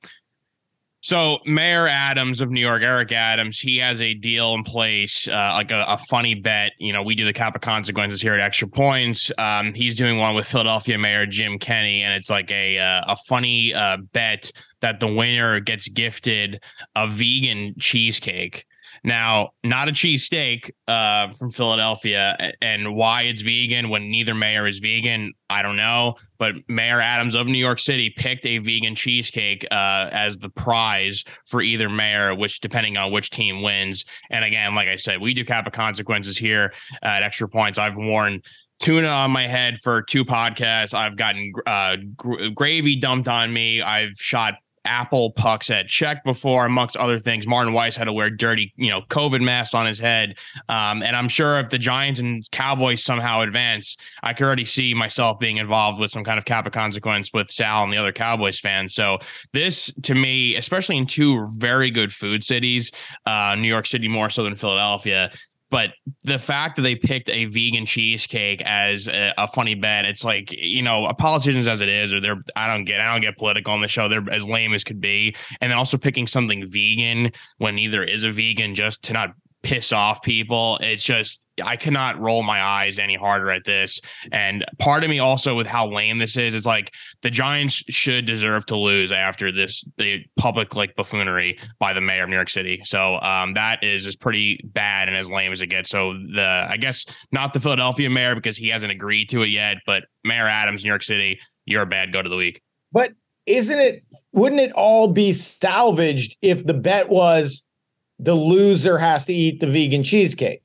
S6: so Mayor Adams of New York, Eric Adams, he has a deal in place, uh, like a, a, funny bet. You know, we do the cap of consequences here at Extra Points. Um, he's doing one with Philadelphia Mayor Jim Kenney, and it's like a uh, a funny uh, bet that the winner gets gifted a vegan cheesecake. Now, not a cheesesteak uh, from Philadelphia, and why it's vegan when neither mayor is vegan, I don't know. But Mayor Adams of New York City picked a vegan cheesecake uh, as the prize for either mayor, which depending on which team wins. And again, like I said, we do cap of consequences here at Extra Points. I've worn tuna on my head for two podcasts. I've gotten uh, gr- gravy dumped on me. I've shot apple pucks at check before, amongst other things. Martin Weiss had to wear dirty, you know, COVID masks on his head. Um, and I'm sure if the Giants and Cowboys somehow advance, I could already see myself being involved with some kind of cap of consequence with Sal and the other Cowboys fans. So this to me, especially in two very good food cities, uh, New York City more so than Philadelphia, but the fact that they picked a vegan cheesecake as a, a, funny bet, it's like, you know, politicians as it is, or they're, I don't get, I don't get political on the show. They're as lame as could be. And then also picking something vegan when neither is a vegan just to not piss off people. It's just, I cannot roll my eyes any harder at this. And part of me also with how lame this is, it's like the Giants should deserve to lose after this the public like buffoonery by the mayor of New York City. So um, that is is pretty bad and as lame as it gets. So the I guess not the Philadelphia mayor because he hasn't agreed to it yet, but Mayor Adams, New York City, you're a bad go to the week.
S5: But isn't it? Wouldn't it all be salvaged if the bet was the loser has to eat the vegan cheesecake?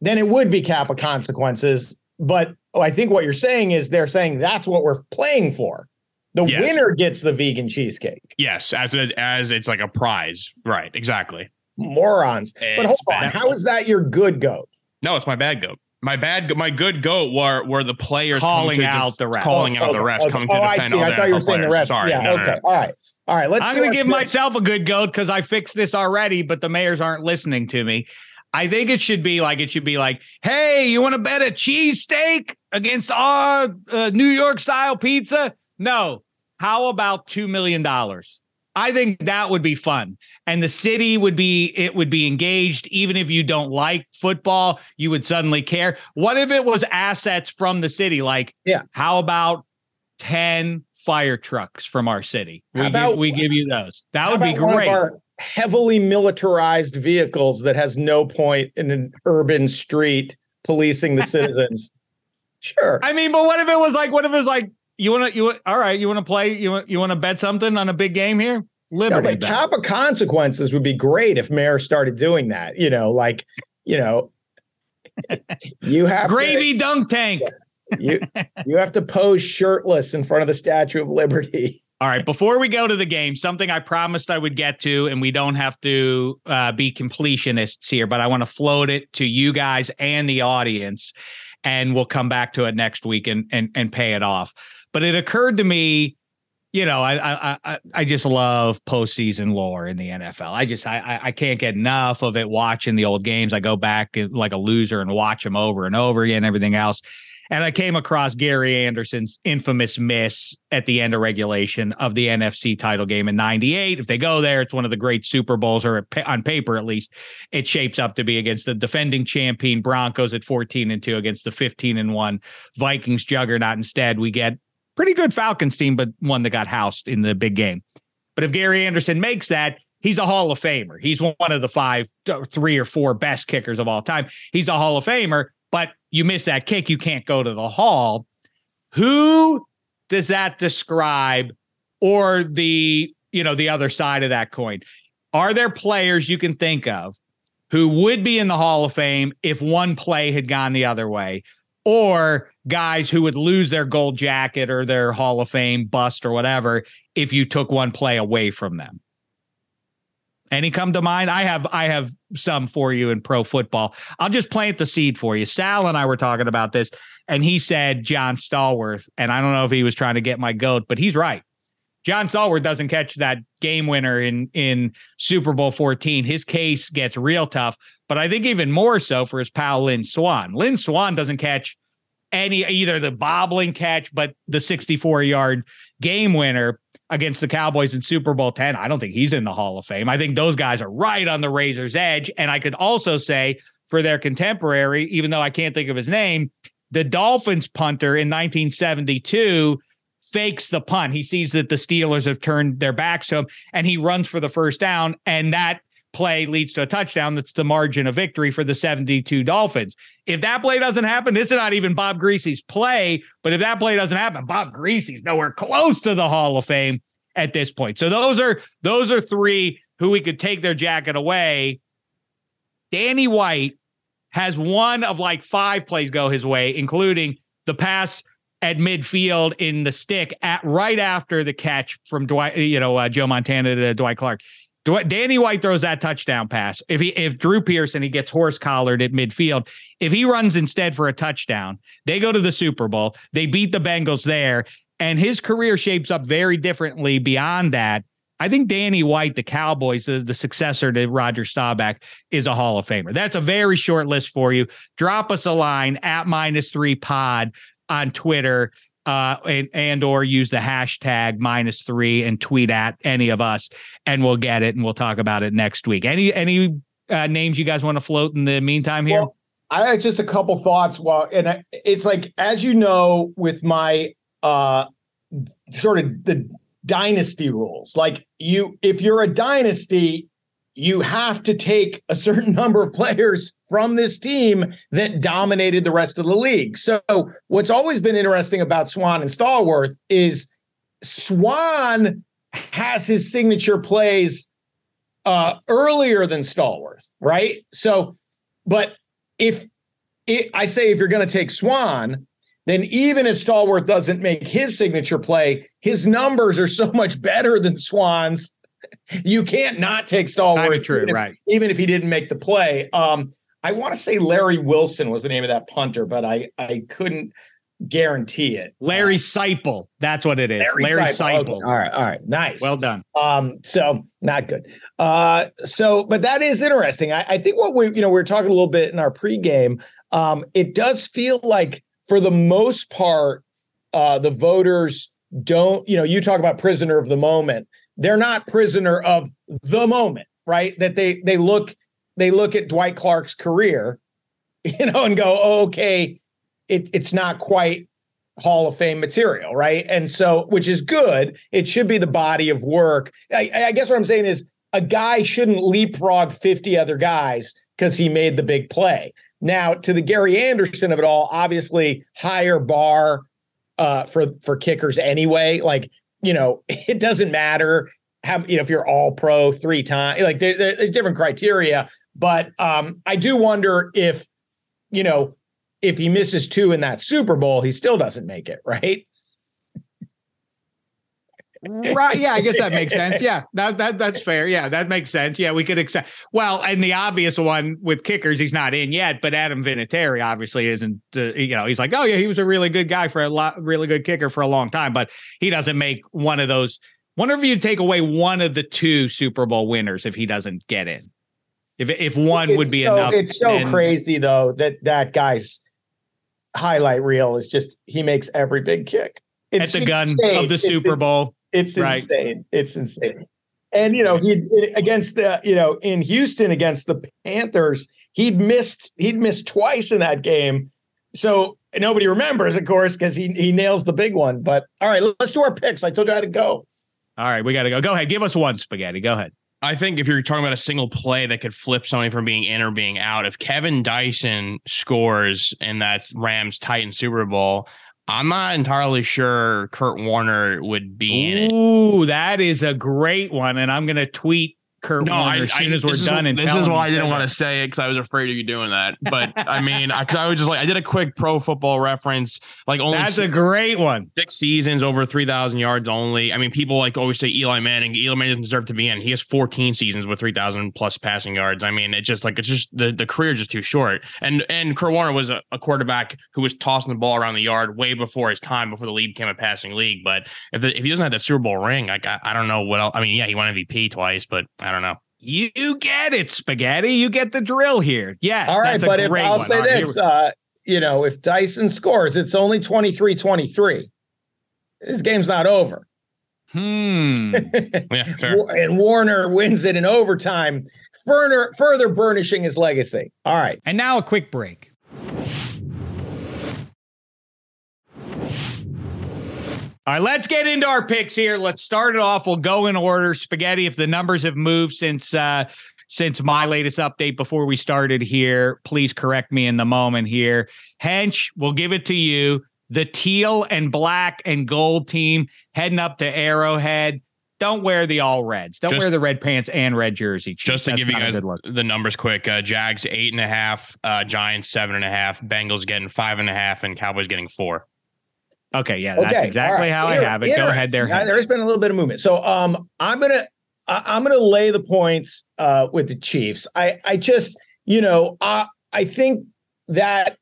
S5: Then it would be cap of consequences. But oh, I think what you're saying is they're saying that's what we're playing for. The
S6: Yes.
S5: winner gets the vegan cheesecake.
S6: Yes, as a, as it's like a prize, right? Exactly.
S5: Morons. but hold on,
S6: bad.
S5: how is that your good goat?
S6: No, it's my bad goat. My bad, my good goat were were the players
S1: Calling out
S6: def-
S1: the refs.
S6: calling out the
S5: Okay,
S6: refs,
S5: okay.
S6: coming
S5: oh,
S6: to
S5: I see.
S6: all
S5: I
S6: the
S5: thought you were
S6: NFL
S5: saying the
S6: players.
S5: rest.
S6: Sorry,
S5: yeah.
S6: no, no,
S5: okay.
S6: no.
S5: All right. All right. Let's.
S1: I'm going to give myself a good goat because I fixed this already, but the mayors aren't listening to me. I think it should be like it should be like, hey, you want to bet a cheesesteak against our uh, New York style pizza? No. How about two million dollars? I think that would be fun, and the city would be it would be engaged. Even if you don't like football, you would suddenly care. What if it was assets from the city? Like,
S5: Yeah.
S1: how about ten fire trucks from our city? We,
S5: How
S1: give,
S5: about-
S1: we give you those. That would be
S5: about one of
S1: great.
S5: our heavily militarized vehicles that has no point in an urban street policing the citizens. Sure.
S1: I mean, but what if it was like, what if it was like, you want to, you all right, you want to play, you want, you want to bet something on a big game here? Liberty. bet.
S5: cap of consequences would be great if mayor started doing that. You know, like, you know, you have to-
S1: Gravy dunk tank.
S5: you you have to pose shirtless in front of the Statue of Liberty.
S1: All right. Before we go to the game, something I promised I would get to, and we don't have to uh, be completionists here, but I want to float it to you guys and the audience, and we'll come back to it next week and and and pay it off. But it occurred to me, you know, I I I, just love postseason lore in the NFL. I just I- I can't get enough of it. Watching the old games, I go back like a loser and watch them over and over again. Everything else. And I came across Gary Anderson's infamous miss at the end of regulation of the NFC title game in 98. If they go there, it's one of the great Super Bowls, or on paper at least, it shapes up to be against the defending champion Broncos at 14 and 2 against the 15 and 1 Vikings juggernaut. Instead, we get pretty good Falcons team, but one that got housed in the big game. But if Gary Anderson makes that, he's a Hall of Famer. He's one of the five, uh, three or four best kickers of all time. He's a Hall of Famer, but you miss that kick, you can't go to the Hall. Who does that describe, or the you know the other side of that coin? Are there players you can think of who would be in the Hall of Fame if one play had gone the other way? Or guys who would lose their gold jacket or their Hall of Fame bust or whatever if you took one play away from them. Any come to mind? I have I have some for you in pro football. I'll just plant the seed for you. Sal and I were talking about this, and he said John Stallworth, and I don't know if he was trying to get my goat, but he's right. John Stallworth doesn't catch that game winner in in Super Bowl 14. His case gets real tough, but I think even more so for his pal Lynn Swann. Lynn Swann doesn't catch any either the bobbling catch, but the 64 yard game winner against the Cowboys in Super Bowl 10. I don't think he's in the Hall of Fame. I think those guys are right on the razor's edge. And I could also say for their contemporary, even though I can't think of his name, the Dolphins punter in 1972 fakes the punt. He sees that the Steelers have turned their backs to him and he runs for the first down. And that play leads to a touchdown. That's the margin of victory for the 72 Dolphins. If that play doesn't happen, this is not even Bob Griese's play. But if that play doesn't happen, Bob Griese's nowhere close to the Hall of Fame at this point. So those are those are three who we could take their jacket away. Danny White has one of like five plays go his way, including the pass at midfield in the stick at right after the catch from Dwight, you know, uh, Joe Montana to Dwight Clark. Danny White throws that touchdown pass. If he if Drew Pearson he gets horse collared at midfield, if he runs instead for a touchdown, they go to the Super Bowl. They beat the Bengals there, and his career shapes up very differently beyond that. I think Danny White, the Cowboys, the, the successor to Roger Staubach, is a Hall of Famer. That's a very short list for you. Drop us a line at minus three pod on Twitter uh, and, and or use the hashtag minus three and tweet at any of us, and we'll get it and we'll talk about it next week. Any any uh, names you guys want to float in the meantime here?
S5: Well, I had just a couple thoughts. Well, and it's like as you know, with my uh, sort of the dynasty rules, like you, if you're a dynasty, you have to take a certain number of players from this team that dominated the rest of the league. So, what's always been interesting about Swann and Stallworth is Swann has his signature plays uh, earlier than Stallworth, right? So, but if it, I say if you're going to take Swann, then even if Stallworth doesn't make his signature play, his numbers are so much better than Swann's. You can't not take Stallworth,
S1: true,
S5: even if,
S1: right?
S5: Even if he didn't make the play. Um, I want to say Larry Wilson was the name of that punter, but I I couldn't guarantee it.
S1: Larry Seiple. That's what it is. Larry, Larry Seiple.
S5: Okay. All right. All right. Nice.
S1: Well done.
S5: Um, so not good. Uh, so, but that is interesting. I, I think what we, you know, we were talking a little bit in our pregame. Um, it does feel like for the most part, uh, the voters don't, you know, you talk about prisoner of the moment. They're not prisoner of the moment, right? That they they look they look at Dwight Clark's career, you know, and go, oh, okay, it, it's not quite Hall of Fame material, right? And so, which is good. It should be the body of work. I, I guess what I'm saying is a guy shouldn't leapfrog 50 other guys because he made the big play. Now, to the Gary Anderson of it all, obviously higher bar uh, for for kickers anyway. Like you know, it doesn't matter how you know if you're all pro three times. Like there, there's different criteria, but um, I do wonder if you know if he misses two in that Super Bowl, he still doesn't make it, right?
S1: Right. Yeah, I guess that makes sense. Yeah, that that that's fair. Yeah, that makes sense. Yeah, we could accept. Well, and the obvious one with kickers, he's not in yet, but Adam Vinatieri obviously isn't. Uh, you know, he's like, oh yeah, he was a really good guy for a lot, really good kicker for a long time, but he doesn't make one of those. Wonder if you'd take away one of the two Super Bowl winners if he doesn't get in. If if one
S5: it's
S1: would be
S5: so,
S1: enough.
S5: It's so then, crazy though that that guy's highlight reel is just he makes every big kick.
S1: It's at the gun of the Super Bowl.
S5: It's right. insane. It's insane. And you know, he against the you know in Houston against the Panthers, he'd missed he'd missed twice in that game. So nobody remembers, of course, because he he nails the big one. But all right, let's do our picks. I told you how to go.
S1: All right, we got to go. Go ahead. Give us one spaghetti. Go ahead.
S6: I think if you're talking about a single play that could flip somebody from being in or being out, if Kevin Dyson scores in that Rams Titan Super Bowl, I'm not entirely sure Kurt Warner would be in it.
S1: Ooh, that is a great one. And I'm going to tweet Kurt no, Warner I, as soon I, as we're done.
S6: Is, and this is why I didn't want to say it because I was afraid of you doing that. But I mean, because I, I, was just like, I did a quick pro football reference. Like only
S1: that's six, a great one.
S6: Six seasons, over three thousand yards only. I mean, people like always say Eli Manning. Eli Manning doesn't deserve to be in. He has 14 seasons with three thousand plus passing yards. I mean, it's just like it's just the the career is just too short. And and Kurt Warner was a, a quarterback who was tossing the ball around the yard way before his time, before the league became a passing league. But if the, if he doesn't have that Super Bowl ring, like I, I don't know what else. I mean, yeah, he won MVP twice, but I don't know.
S1: You get it, spaghetti. You get the drill here. Yes.
S5: All right, but if I'll one. say this, uh, you know, if Dyson scores, it's only 23-23. This game's not over.
S1: Hmm.
S6: yeah,
S5: and Warner wins it in overtime, further further burnishing his legacy. All right.
S1: And now a quick break. All right, let's get into our picks here. Let's start it off. We'll go in order. Spaghetti, if the numbers have moved since uh since my latest update before we started here, please correct me in the moment here. Hench, we'll give it to you. The teal and black and gold team heading up to Arrowhead. Don't wear the all reds. Don't just, wear the red pants and red jersey.
S6: Just to That's give you guys the numbers quick: uh, Jags eight and a half, uh, Giants seven and a half, Bengals getting five and a half, and Cowboys getting four.
S1: Okay, yeah, that's okay, exactly right. how I have it. Go ahead there.
S5: Now, there's been a little bit of movement. So um I'm gonna I'm gonna lay the points uh with the Chiefs. I I just, you know, I I think that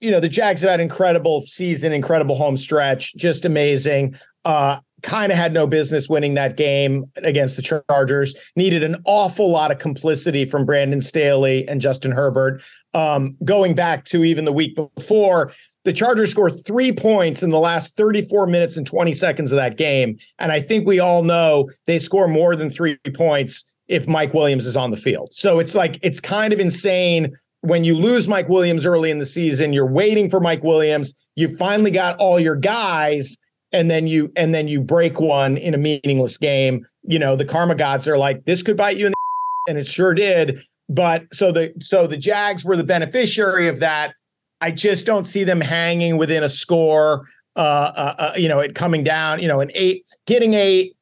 S5: you know the Jags have had incredible season, incredible home stretch, just amazing. Uh kind of had no business winning that game against the Chargers. Needed an awful lot of complicity from Brandon Staley and Justin Herbert. Um, going back to even the week before, the Chargers score three points in the last 34 minutes and 20 seconds of that game. And I think we all know they score more than three points if Mike Williams is on the field. So it's like, it's kind of insane when you lose Mike Williams early in the season, you're waiting for Mike Williams. You finally got all your guys, and then you and then you break one in a meaningless game. You know, the karma gods are like, this could bite you in the and it sure did. But so the so the Jags were the beneficiary of that. I just don't see them hanging within a score. Uh, uh, uh you know, it coming down. You know, an eight, getting eight.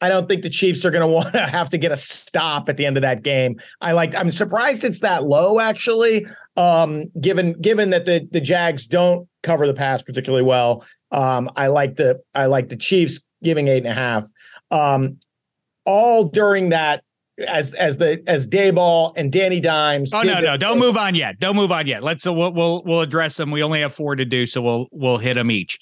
S5: I don't think the Chiefs are going to want to have to get a stop at the end of that game. I like. I'm surprised it's that low, actually. Um, given given that the the Jags don't cover the pass particularly well. Um, I like the I like the Chiefs giving eight and a half. Um, all during that as as the as Daboll and Danny Dimes.
S1: Oh no, no, don't move on yet. Don't move on yet. Let's uh, we'll, we'll we'll address them. We only have four to do, so we'll we'll hit them each.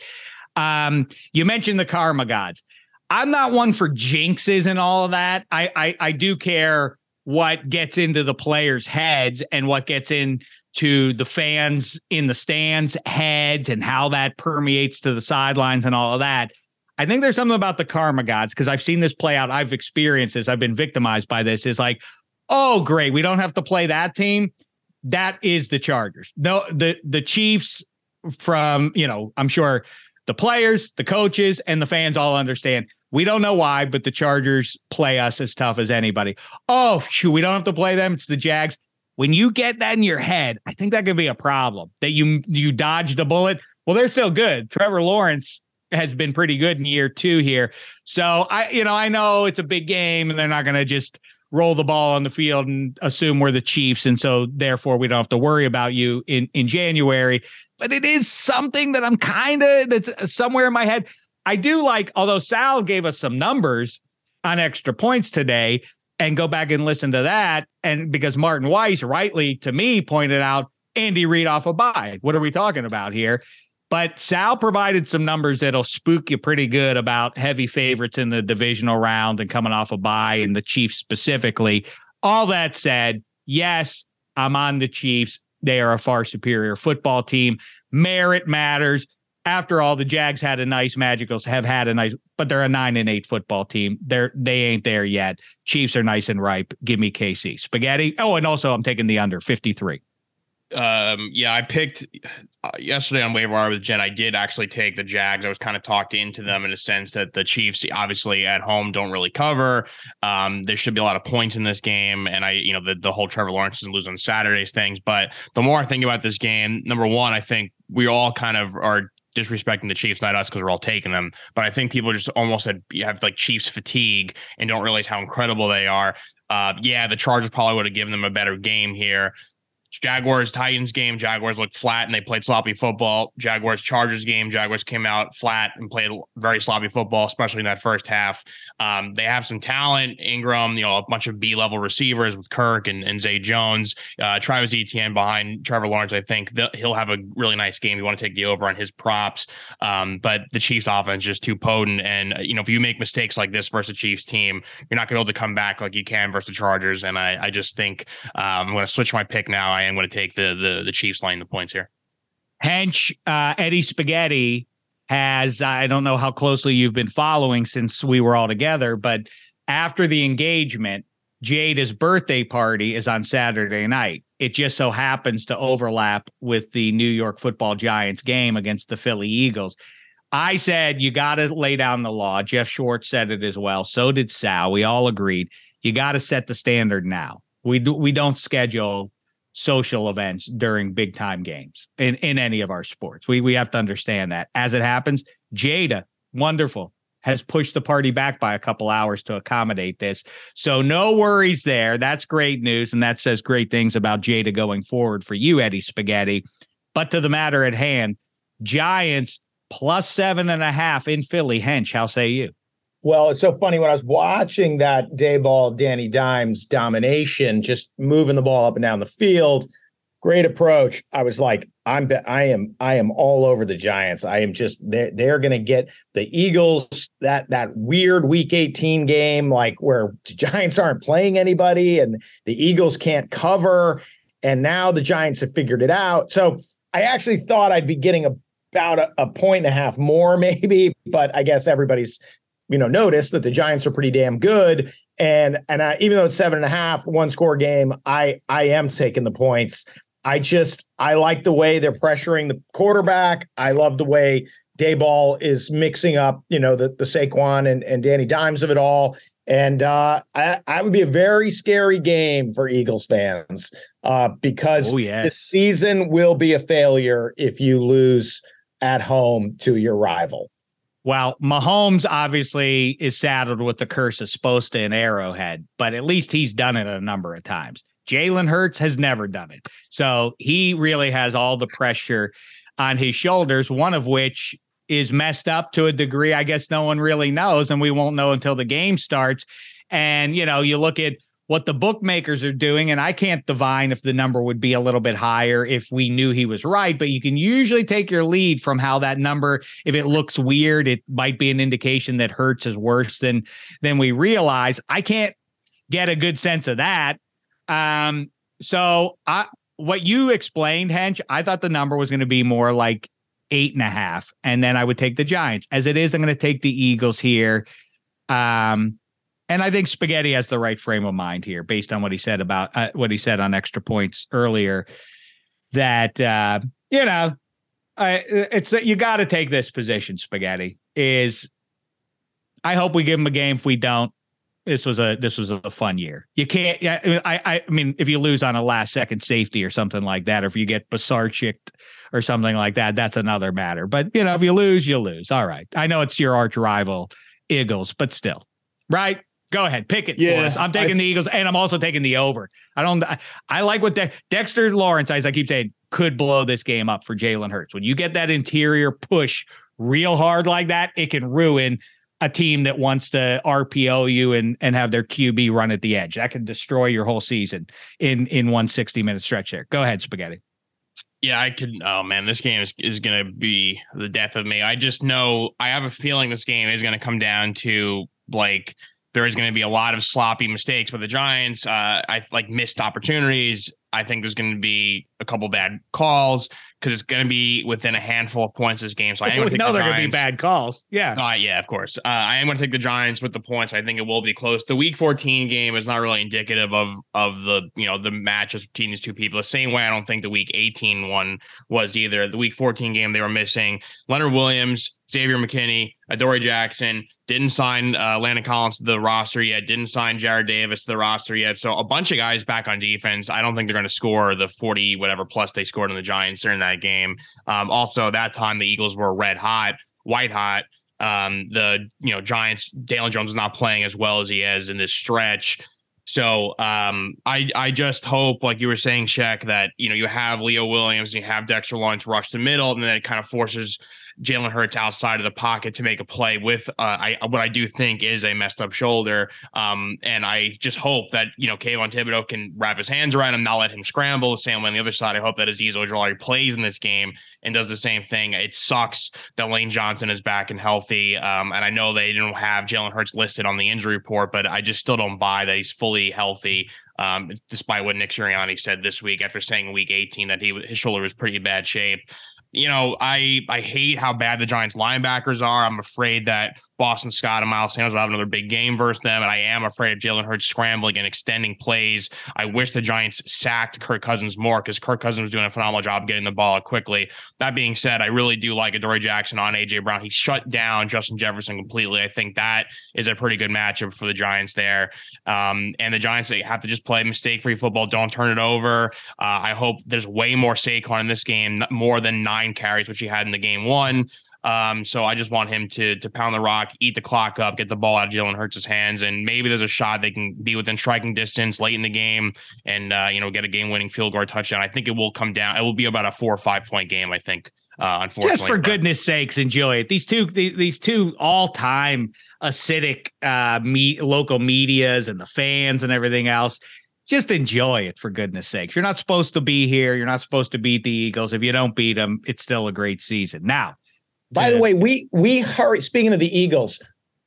S1: Um, you mentioned the karma gods. I'm not one for jinxes and all of that. I I, I do care what gets into the players' heads and what gets into the fans in the stands heads and how that permeates to the sidelines and all of that. I think there's something about the karma gods because I've seen this play out. I've experienced this. I've been victimized by this. Is like, oh, great, we don't have to play that team. That is the Chargers. No, the the Chiefs from you know, I'm sure the players, the coaches, and the fans all understand. We don't know why, but the Chargers play us as tough as anybody. Oh, shoot, we don't have to play them. It's the Jags. When you get that in your head, I think that could be a problem. That you you dodged a bullet. Well, they're still good. Trevor Lawrence has been pretty good in year two here. So I, you know, I know it's a big game and they're not going to just roll the ball on the field and assume we're the Chiefs. And so therefore we don't have to worry about you in, in January. But it is something that I'm kind of that's somewhere in my head. I do like, although Sal gave us some numbers on extra points today, and go back and listen to that. And because Martin Weiss rightly to me pointed out Andy Reid off a bye. What are we talking about here? But Sal provided some numbers that'll spook you pretty good about heavy favorites in the divisional round and coming off a bye and the Chiefs specifically. All that said, yes, I'm on the Chiefs. They are a far superior football team. Merit matters. After all, the Jags had a nice Magicals have had a nice, but they're a nine and eight football team. They're they ain't there yet. Chiefs are nice and ripe. Give me KC spaghetti. Oh, and also I'm taking the under 53
S6: um, yeah, I picked uh, yesterday on waiver wire with Jen. I did actually take the Jags. I was kind of talked into them in a sense that the Chiefs, obviously at home, don't really cover. Um, there should be a lot of points in this game, and I, you know, the the whole Trevor Lawrence lose on Saturdays things. But the more I think about this game, number one, I think we all kind of are disrespecting the Chiefs, not us, because we're all taking them. But I think people just almost have, have like Chiefs fatigue and don't realize how incredible they are. Uh, yeah, the Chargers probably would have given them a better game here. Jaguars Titans game, Jaguars looked flat and they played sloppy football. Jaguars Chargers game, Jaguars came out flat and played very sloppy football, especially in that first half. Um, they have some talent, Ingram, you know, a bunch of B level receivers with Kirk and, and Zay Jones, uh, Travis Etienne behind Trevor Lawrence. I think he'll have a really nice game. You want to take the over on his props, um, but the Chiefs offense is just too potent. And you know, if you make mistakes like this versus the Chiefs team, you're not going to be able to come back like you can versus the Chargers. And I, I just think um, I'm going to switch my pick now. I am going to take the the the Chiefs line the points here.
S1: Hench uh, Eddie Spaghetti has I don't know how closely you've been following since we were all together, but after the engagement, Jada's birthday party is on Saturday night. It just so happens to overlap with the New York Football Giants game against the Philly Eagles. I said you got to lay down the law. Jeff Schwartz said it as well. So did Sal. We all agreed. You got to set the standard now. We do, we don't schedule social events during big time games in, in any of our sports. We we have to understand that. As it happens, Jada, wonderful, has pushed the party back by a couple hours to accommodate this. So no worries there. That's great news. And that says great things about Jada going forward for you, Eddie Spaghetti. But to the matter at hand, Giants plus seven and a half in Philly. Hench, how say you?
S5: Well, it's so funny when I was watching that Daboll, Danny Dimes domination, just moving the ball up and down the field. Great approach. I was like, I'm I am I am all over the Giants. I am just they're they're gonna get the Eagles that that weird week 18 game, like where the Giants aren't playing anybody and the Eagles can't cover. And now the Giants have figured it out. So I actually thought I'd be getting about a, a point and a half more, maybe, but I guess everybody's you know notice that the Giants are pretty damn good. And and I, even though it's seven and a half, one score game, I I am taking the points. I just I like the way they're pressuring the quarterback. I love the way Daboll is mixing up, you know, the the Saquon and, and Danny Dimes of it all. And uh, I, I would be a very scary game for Eagles fans uh, because
S1: Oh, yes.
S5: the season will be a failure if you lose at home to your rival.
S1: Well, Mahomes obviously is saddled with the curse of Sposta and Arrowhead, but at least he's done it a number of times. Jalen Hurts has never done it. So he really has all the pressure on his shoulders, one of which is messed up to a degree I guess no one really knows, and we won't know until the game starts. And, you know, you look at what the bookmakers are doing, and I can't divine if the number would be a little bit higher if we knew he was right, but you can usually take your lead from how that number, if it looks weird, it might be an indication that Hurts is worse than than we realize. I can't get a good sense of that. Um, so I what you explained, Hench, I thought the number was going to be more like eight and a half, and then I would take the Giants. As it is, I'm going to take the Eagles here. Um, and I think Spaghetti has the right frame of mind here, based on what he said about uh, what he said on extra points earlier. That uh, you know, I, it's that you got to take this position. Spaghetti is. I hope we give him a game. If we don't, this was a this was a fun year. You can't. Yeah, I mean, I I mean, if you lose on a last second safety or something like that, or if you get Basarchik or something like that, that's another matter. But you know, if you lose, you lose. All right. I know it's your arch rival, Eagles, but still, right? Go ahead, pick it for us. I'm taking
S5: I-
S1: the Eagles, and I'm also taking the over. I don't. I, I like what De- Dexter Lawrence, as I keep saying, could blow this game up for Jalen Hurts. When you get that interior push real hard like that, it can ruin a team that wants to RPO you and and have their QB run at the edge. That can destroy your whole season in in one 60 minute stretch there. Go ahead, spaghetti.
S6: Yeah, I could. Oh man, this game is, is going to be the death of me. I just know I have a feeling this game is going to come down to like there is going to be a lot of sloppy mistakes with the Giants. Uh, I like missed opportunities. I think there's going to be a couple bad calls because it's going to be within a handful of points this game. So I am going to
S1: know
S6: the
S1: they're going to be bad calls. Yeah.
S6: Uh, yeah, of course. Uh, I am going to take the Giants with the points. I think it will be close. The Week 14 game is not really indicative of of the you know the matches between these two people. The same way I don't think the Week 18 one was either. The Week 14 game they were missing Leonard Williams, Xavier McKinney, Adoree Jackson. Didn't sign uh, Landon Collins to the roster yet. Didn't sign Jarrad Davis to the roster yet. So a bunch of guys back on defense. I don't think they're going to score the 40 whatever plus they scored on the Giants during that game. Um, also, that time the Eagles were red hot, white hot. Um, the you know Giants, Dalen Jones is not playing as well as he is in this stretch. So um, I I just hope, like you were saying, Shek, that you know you have Leo Williams, and you have Dexter Lawrence rush the middle, and then it kind of forces Jalen Hurts outside of the pocket to make a play with uh, I what I do think is a messed up shoulder. Um, and I just hope that you know Kayvon Thibodeaux can wrap his hands around him, not let him scramble. The same way on the other side, I hope that Azeez Ojulari plays in this game and does the same thing. It sucks that Lane Johnson is back and healthy. Um, and I know they didn't have Jalen Hurts listed on the injury report, but I just still don't buy that he's fully healthy. Um, despite what Nick Sirianni said this week after saying week 18 that he his shoulder was pretty bad shape you know, I I hate how bad the Giants linebackers are. I'm afraid that Boston Scott and Miles Sanders will have another big game versus them, and I am afraid of Jalen Hurts scrambling and extending plays. I wish the Giants sacked Kirk Cousins more because Kirk Cousins was doing a phenomenal job getting the ball quickly. That being said, I really do like Adoree Jackson on AJ Brown. He shut down Justin Jefferson completely. I think that is a pretty good matchup for the Giants there. Um, and the Giants they have to just play mistake-free football. Don't turn it over. Uh, I hope there's way more Saquon in this game, more than nine carries, which he had in the game one. Um, so I just want him to to pound the rock, eat the clock up, get the ball out of Jalen Hurts' hands, and maybe there's a shot they can be within striking distance late in the game and uh, you know get a game winning field goal touchdown. I think it will come down. It will be about a four or five point game. I think. Uh, unfortunately,
S1: Just for
S6: but-
S1: goodness sakes, enjoy it. These two, these, these two all-time acidic uh, me, local medias and the fans and everything else. Just enjoy it for goodness sakes. You're not supposed to be here. You're not supposed to beat the Eagles. If you don't beat them, it's still a great season. Now,
S5: By the way, we we hurry. Speaking of the Eagles,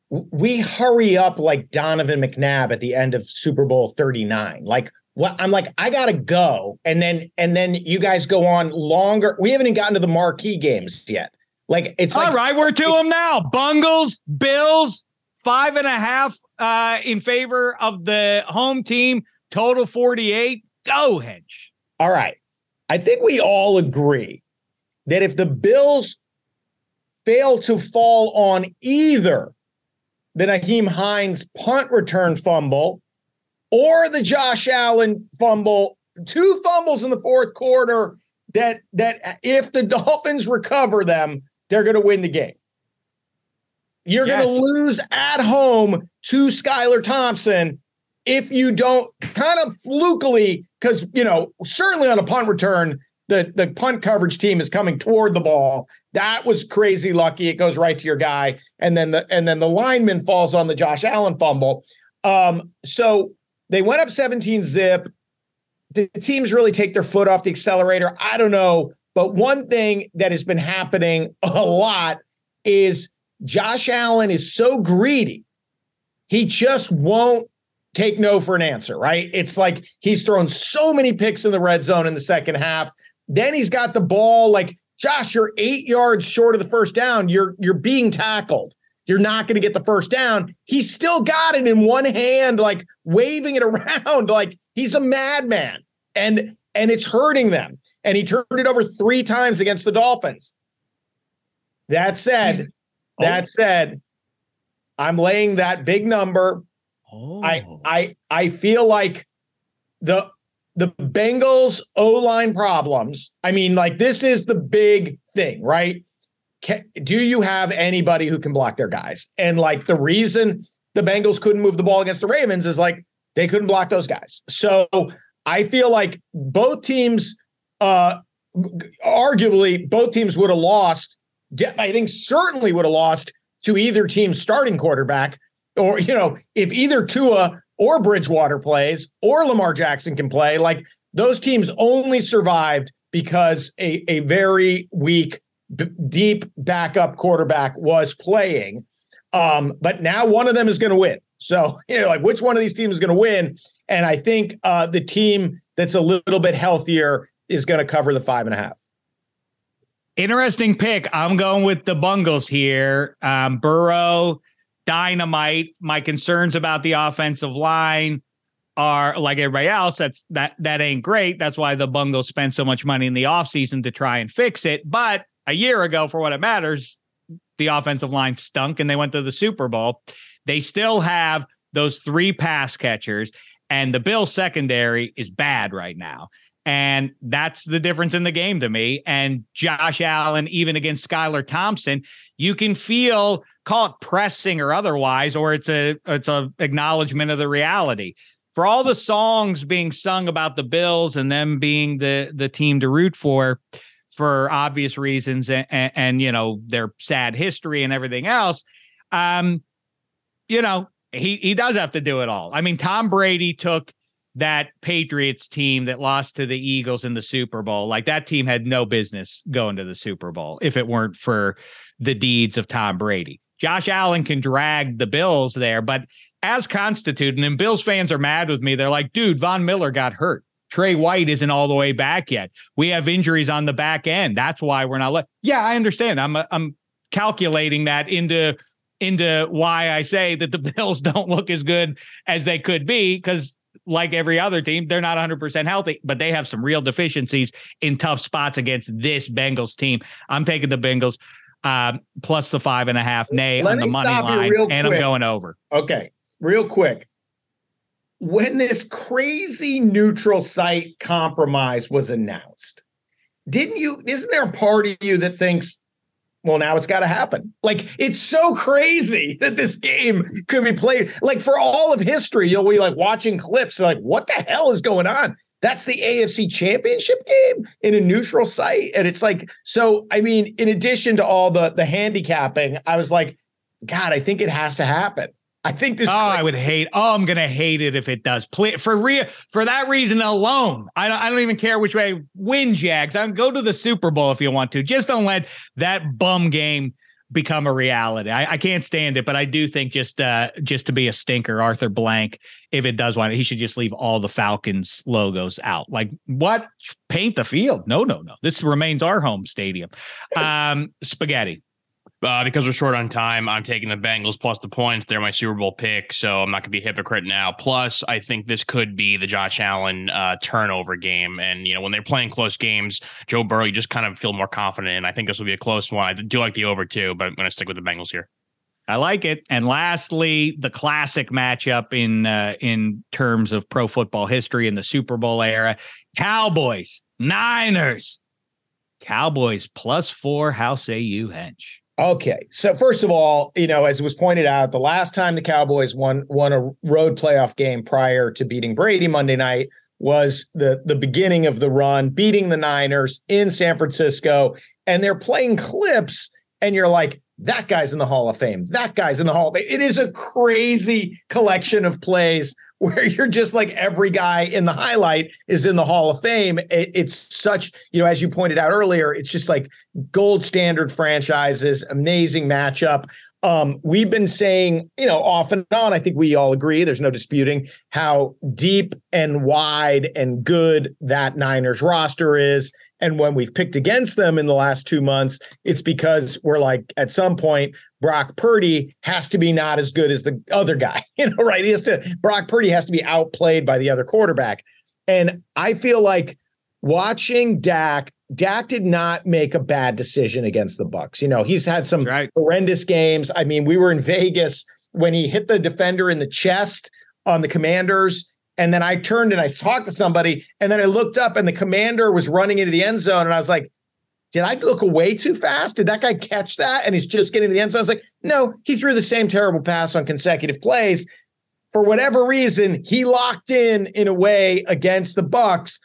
S5: we hurry up like Donovan McNabb at the end of Super Bowl thirty nine. Like what? I'm like, I gotta go, and then and then you guys go on longer. We haven't even gotten to the marquee games yet. Like it's
S1: all
S5: like
S1: right, we're to them now. Bungles, Bills, five and a half uh, in favor of the home team. Total 48. Go, Hench.
S5: all right. I think we all agree that if the Bills fail to fall on either the Nyheim Hines punt return fumble or the Josh Allen fumble, two fumbles in the fourth quarter that that if the Dolphins recover them, they're going to win the game. You're yes. going to lose at home to Skylar Thompson if you don't kind of flukily, because you know, certainly on a punt return, the, the punt coverage team is coming toward the ball. That was crazy lucky. It goes right to your guy. And then the and then the lineman falls on the Josh Allen fumble. Um, so they went up 17 zip. The teams really take their foot off the accelerator. I don't know. But one thing that has been happening a lot is Josh Allen is so greedy. He just won't take no for an answer, right? It's like he's thrown so many picks in the red zone in the second half. Then he's got the ball like Josh, you're 8 yards short of the first down. You're you're being tackled. You're not going to get the first down. He's still got it in one hand like waving it around like he's a madman. And and it's hurting them. And he turned it over 3 times against the Dolphins. That said, oh. that said, I'm laying that big number Oh. I I I feel like the the Bengals O line problems. I mean, like this is the big thing, right? Can, do you have anybody who can block their guys? And like the reason the Bengals couldn't move the ball against the Ravens is like they couldn't block those guys. So I feel like both teams, uh, arguably, both teams would have lost. I think certainly would have lost to either team's starting quarterback or you know, if either Tua or Bridgewater plays or Lamar Jackson can play, like those teams only survived because a, a very weak, b- deep backup quarterback was playing. Um, but now one of them is going to win. So, you know, like which one of these teams is going to win? And I think uh, the team that's a little bit healthier is going to cover the five and a half.
S1: Interesting pick. I'm going with the Bungles here. Um, Burrow dynamite. My concerns about the offensive line are like everybody else. That's that that ain't great. That's why the Bungles spent so much money in the offseason to try and fix it. But a year ago, for what it matters, the offensive line stunk and they went to the Super Bowl. They still have those three pass catchers, and the Bill secondary is bad right now. And that's the difference in the game to me. And Josh Allen, even against Skylar Thompson, you can feel call it pressing or otherwise, or it's a it's a acknowledgement of the reality. For all the songs being sung about the Bills and them being the the team to root for, for obvious reasons, and, and, and you know their sad history and everything else, um, you know he he does have to do it all. I mean, Tom Brady took that Patriots team that lost to the Eagles in the Super Bowl. Like that team had no business going to the Super Bowl if it weren't for the deeds of Tom Brady. Josh Allen can drag the Bills there, but as constituted, and Bills fans are mad with me. They're like, dude, Von Miller got hurt. Tre White isn't all the way back yet. We have injuries on the back end. That's why we're not. Le-. Yeah, I understand. I'm I'm calculating that into into why I say that the Bills don't look as good as they could be because like every other team, they're not 100% healthy, but they have some real deficiencies in tough spots against this Bengals team. I'm taking the Bengals um, plus the five and a half nay Let on the money line, and I'm going over.
S5: Okay, real quick. When this crazy neutral site compromise was announced, didn't you? Isn't there a part of you that thinks, well, now it's got to happen? Like it's so crazy that this game could be played. Like for all of history, you'll be like watching clips, like what the hell is going on? That's the AFC championship game in a neutral site. And it's like, so I mean, in addition to all the the handicapping, I was like, God, I think it has to happen. I think this.
S1: Oh, I would hate. Oh, I'm gonna hate it if it does. Play for real for that reason alone. I don't. I don't even care which way. Win Jags. I'm go to the Super Bowl if you want to. Just don't let that bum game become a reality. I, I, can't stand it, but I do think just uh just to be a stinker, Arthur Blank, if it does want it, he should just leave all the Falcons logos out. Like what? Paint the field? No, no, no. This remains our home stadium. Um, spaghetti.
S6: Uh, because we're short on time, I'm taking the Bengals plus the points. They're my Super Bowl pick, so I'm not going to be a hypocrite now. Plus, I think this could be the Josh Allen uh, turnover game. And, you know, when they're playing close games, Joe Burrow, you just kind of feel more confident. And I think this will be a close one. I do like the over too, but I'm going to stick with the Bengals here.
S1: I like it. And lastly, the classic matchup in uh, in terms of pro football history in the Super Bowl era: Cowboys, Niners. Cowboys plus four. How say you, Hench?
S5: Okay. So first of all, you know, as was pointed out, the last time the Cowboys won won a road playoff game prior to beating Brady Monday night was the the beginning of the run, beating the Niners in San Francisco, and they're playing clips, and you're like, that guy's in the Hall of Fame. That guy's in the Hall of Fame. It is a crazy collection of plays where you're just like every guy in the highlight is in the Hall of Fame. It, it's such, you know, as you pointed out earlier, it's just like gold standard franchises, amazing matchup. Um, we've been saying, you know, off and on, I think we all agree, there's no disputing how deep and wide and good that Niners roster is. And when we've picked against them in the last two months, it's because we're like, at some point, Brock Purdy has to be not as good as the other guy, you know, right? He has to, Brock Purdy has to be outplayed by the other quarterback. And I feel like watching Dak, Dak did not make a bad decision against the Bucs. You know, he's had some right. horrendous games. I mean, we were in Vegas when he hit the defender in the chest on the Commanders and then I turned and I talked to somebody, and then I looked up and the commander was running into the end zone. And I was like, did I look away too fast? Did that guy catch that? And he's just getting to the end zone. I was like, no, he threw the same terrible pass on consecutive plays. For whatever reason, he locked in in a way against the Bucs.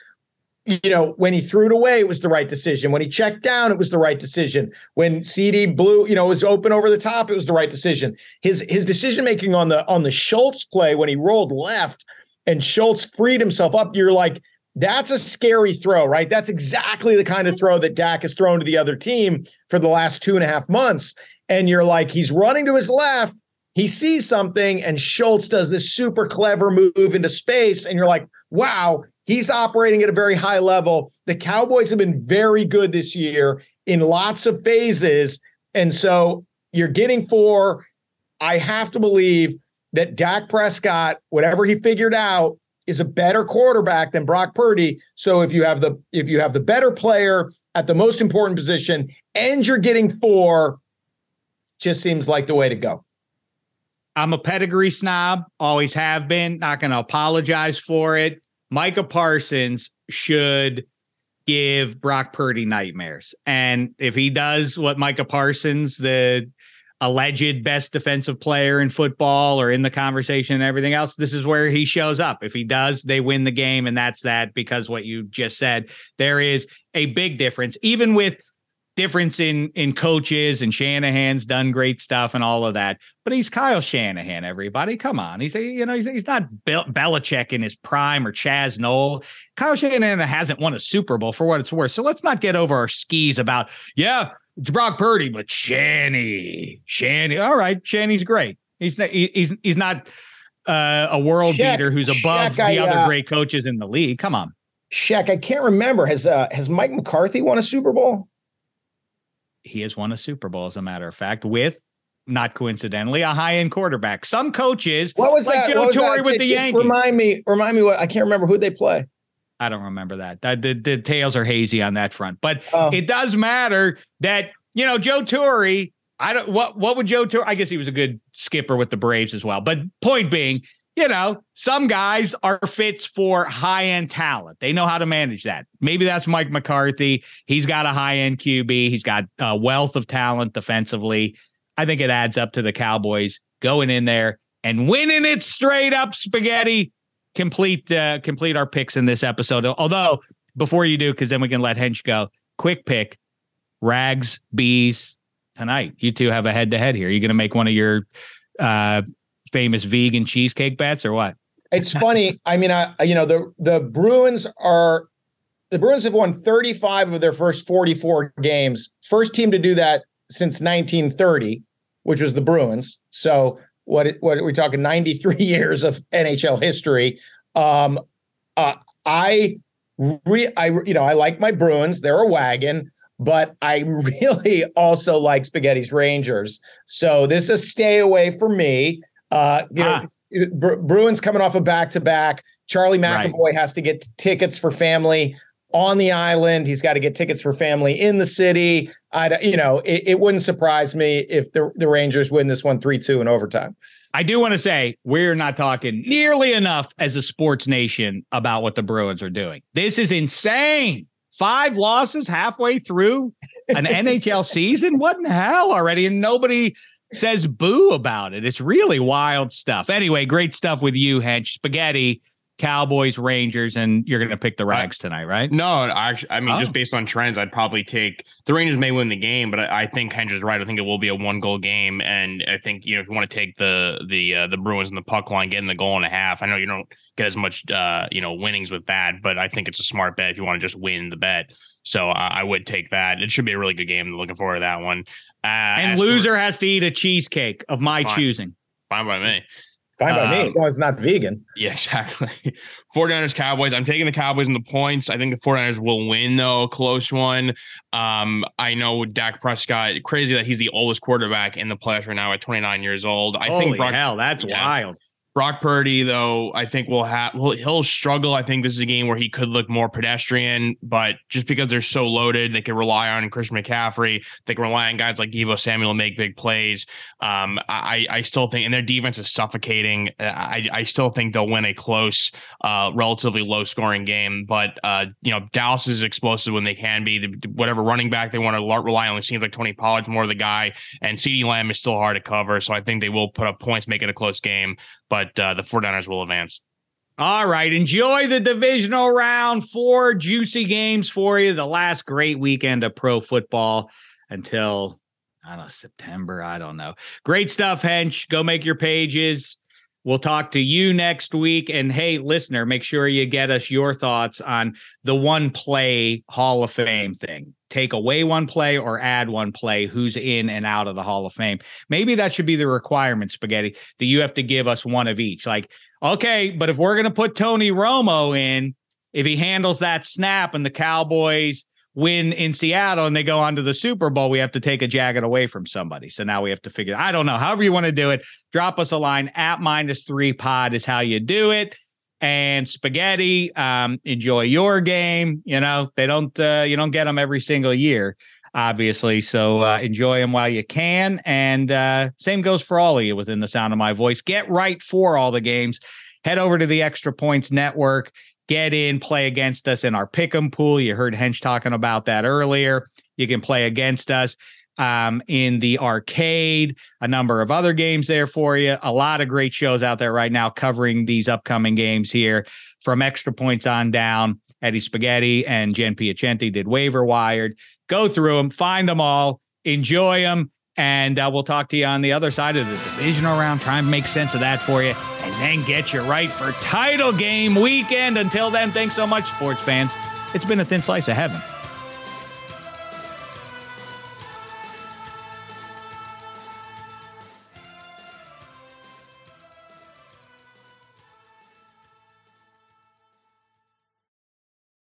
S5: You know, when he threw it away, it was the right decision. When he checked down, it was the right decision. When CeeDee blew, you know, was open over the top, it was the right decision. His his decision making on the on the Schultz play when he rolled left and Schultz freed himself up, you're like, that's a scary throw, right? That's exactly the kind of throw that Dak has thrown to the other team for the last two and a half months. And you're like, he's running to his left. He sees something, and Schultz does this super clever move into space. And you're like, wow, he's operating at a very high level. The Cowboys have been very good this year in lots of phases. And so you're getting four. I have to believe that Dak Prescott, whatever he figured out, is a better quarterback than Brock Purdy. So if you have the if you have the better player at the most important position and you're getting four, just seems like the way to go.
S1: I'm a pedigree snob, always have been, not going to apologize for it. Micah Parsons should give Brock Purdy nightmares. And if he does what Micah Parsons, the alleged best defensive player in football or in the conversation and everything else, this is where he shows up. If he does, they win the game. And that's that because what you just said, there is a big difference, even with difference in in coaches and Shanahan's done great stuff and all of that. But he's Kyle Shanahan, everybody. Come on. He's a, you know, he's, he's not Bill, Belichick in his prime or Chaz Noll. Kyle Shanahan hasn't won a Super Bowl for what it's worth. So let's not get over our skis about, yeah, it's Brock Purdy, but Shanny, Shanny. All right, Shanny's great. He's not, he's he's not uh, a world Shek, beater who's above Shek, the I, other uh, great coaches in the league. Come on,
S5: Shek. I can't remember. Has uh, has Mike McCarthy won a Super Bowl?
S1: He has won a Super Bowl, as a matter of fact, with not coincidentally a high end quarterback. Some coaches,
S5: what was like that? Joe Torre with the Just Yankees. Remind me, remind me what I can't remember who they play.
S1: I don't remember that. The, the details are hazy on that front, but oh. it does matter that you know Joe Torre. I don't what what would Joe Torre? I guess he was a good skipper with the Braves as well. But point being, you know, some guys are fits for high end talent. They know how to manage that. Maybe that's Mike McCarthy. He's got a high end QB. He's got a wealth of talent defensively. I think it adds up to the Cowboys going in there and winning it straight up spaghetti complete uh, complete our picks in this episode. Although before you do, because then we can let Hench go. Quick pick: Rags, bees tonight. You two have a head to head here. Are you going to make one of your uh, famous vegan cheesecake bets or what?
S5: It's funny. I mean, I you know the the Bruins are the Bruins have won 35 of their first 44 games. First team to do that since 1930, which was the Bruins. So what what are we talking 93 years of NHL history. Um, uh, I re, I you know I like my Bruins. They're a wagon, but I really also like Spaghetti's Rangers. So this is a stay away for me. Uh, you know, ah. Bruins coming off a back to back. Charlie McAvoy right. has to get tickets for family on the island. He's got to get tickets for family in the city. I, you know, it, it wouldn't surprise me if the, the Rangers win this one 3 2 in overtime.
S1: I do want to say we're not talking nearly enough as a sports nation about what the Bruins are doing. This is insane. Five losses halfway through an NHL season. What in the hell already? And nobody says boo about it. It's really wild stuff. Anyway, great stuff with you, Hench. Spaghetti Cowboys, Rangers, and you're going to pick the Rags tonight, right?
S6: No, actually, I mean, oh. just based on trends, I'd probably take the Rangers may win the game, but I, I think Hendricks right. I think it will be a one goal game, and I think you know if you want to take the the uh, the Bruins and the puck line, getting the goal and a half. I know you don't get as much uh, you know winnings with that, but I think it's a smart bet if you want to just win the bet. So uh, I would take that. It should be a really good game. Looking forward to that one.
S1: Uh, and loser for, has to eat a cheesecake of my
S6: fine.
S1: choosing.
S6: Fine by me.
S5: Fine by um, me, as long as it's not vegan.
S6: Yeah, exactly. 49ers Cowboys. I'm taking the Cowboys in the points. I think the 49ers will win, though, a close one. Um, I know Dak Prescott, crazy that he's the oldest quarterback in the playoffs right now at 29 years old. I
S1: Holy
S6: think
S1: Brock, hell, that's yeah, wild.
S6: Brock Purdy, though, I think will have will he'll struggle. I think this is a game where he could look more pedestrian, but just because they're so loaded, they can rely on Christian McCaffrey. They can rely on guys like Deebo Samuel to make big plays. Um, I I still think, and their defense is suffocating. I I still think they'll win a close, uh, relatively low scoring game. But uh, you know, Dallas is explosive when they can be. The, whatever running back they want to rely on, it seems like Tony Pollard's more the guy, and CeeDee Lamb is still hard to cover. So I think they will put up points, make it a close game but uh, the 49ers will advance.
S1: All right. Enjoy the divisional round. Four juicy games for you. The last great weekend of pro football until, I don't know, September. I don't know. Great stuff, Hench. Go make your pages. We'll talk to you next week. And hey, listener, make sure you get us your thoughts on the one play Hall of Fame thing. Take away one play or add one play. Who's in and out of the Hall of Fame? Maybe that should be the requirement, Spaghetti, that you have to give us one of each. Like, okay, but if we're going to put Tony Romo in, if he handles that snap and the Cowboys win in Seattle and they go on to the Super Bowl, we have to take a jacket away from somebody. So now we have to figure. I don't know. However you want to do it, drop us a line at minus three pod is how you do it. And spaghetti, um, enjoy your game. You know they don't. Uh, you don't get them every single year, obviously. So uh, enjoy them while you can. And uh, same goes for all of you within the sound of my voice. Get right for all the games. Head over to the Extra Points Network get in, play against us in our pick'em pool. You heard Hench talking about that earlier. You can play against us um, in the arcade, a number of other games there for you. A lot of great shows out there right now covering these upcoming games here from extra points on down. Eddie Spaghetti and Jen Piacenti did waiver wired. Go through them, find them all, enjoy them. And uh, we'll talk to you on the other side of the divisional round. Try and make sense of that for you, and then get you right for title game weekend. Until then, thanks so much, sports fans. It's been a thin slice of heaven.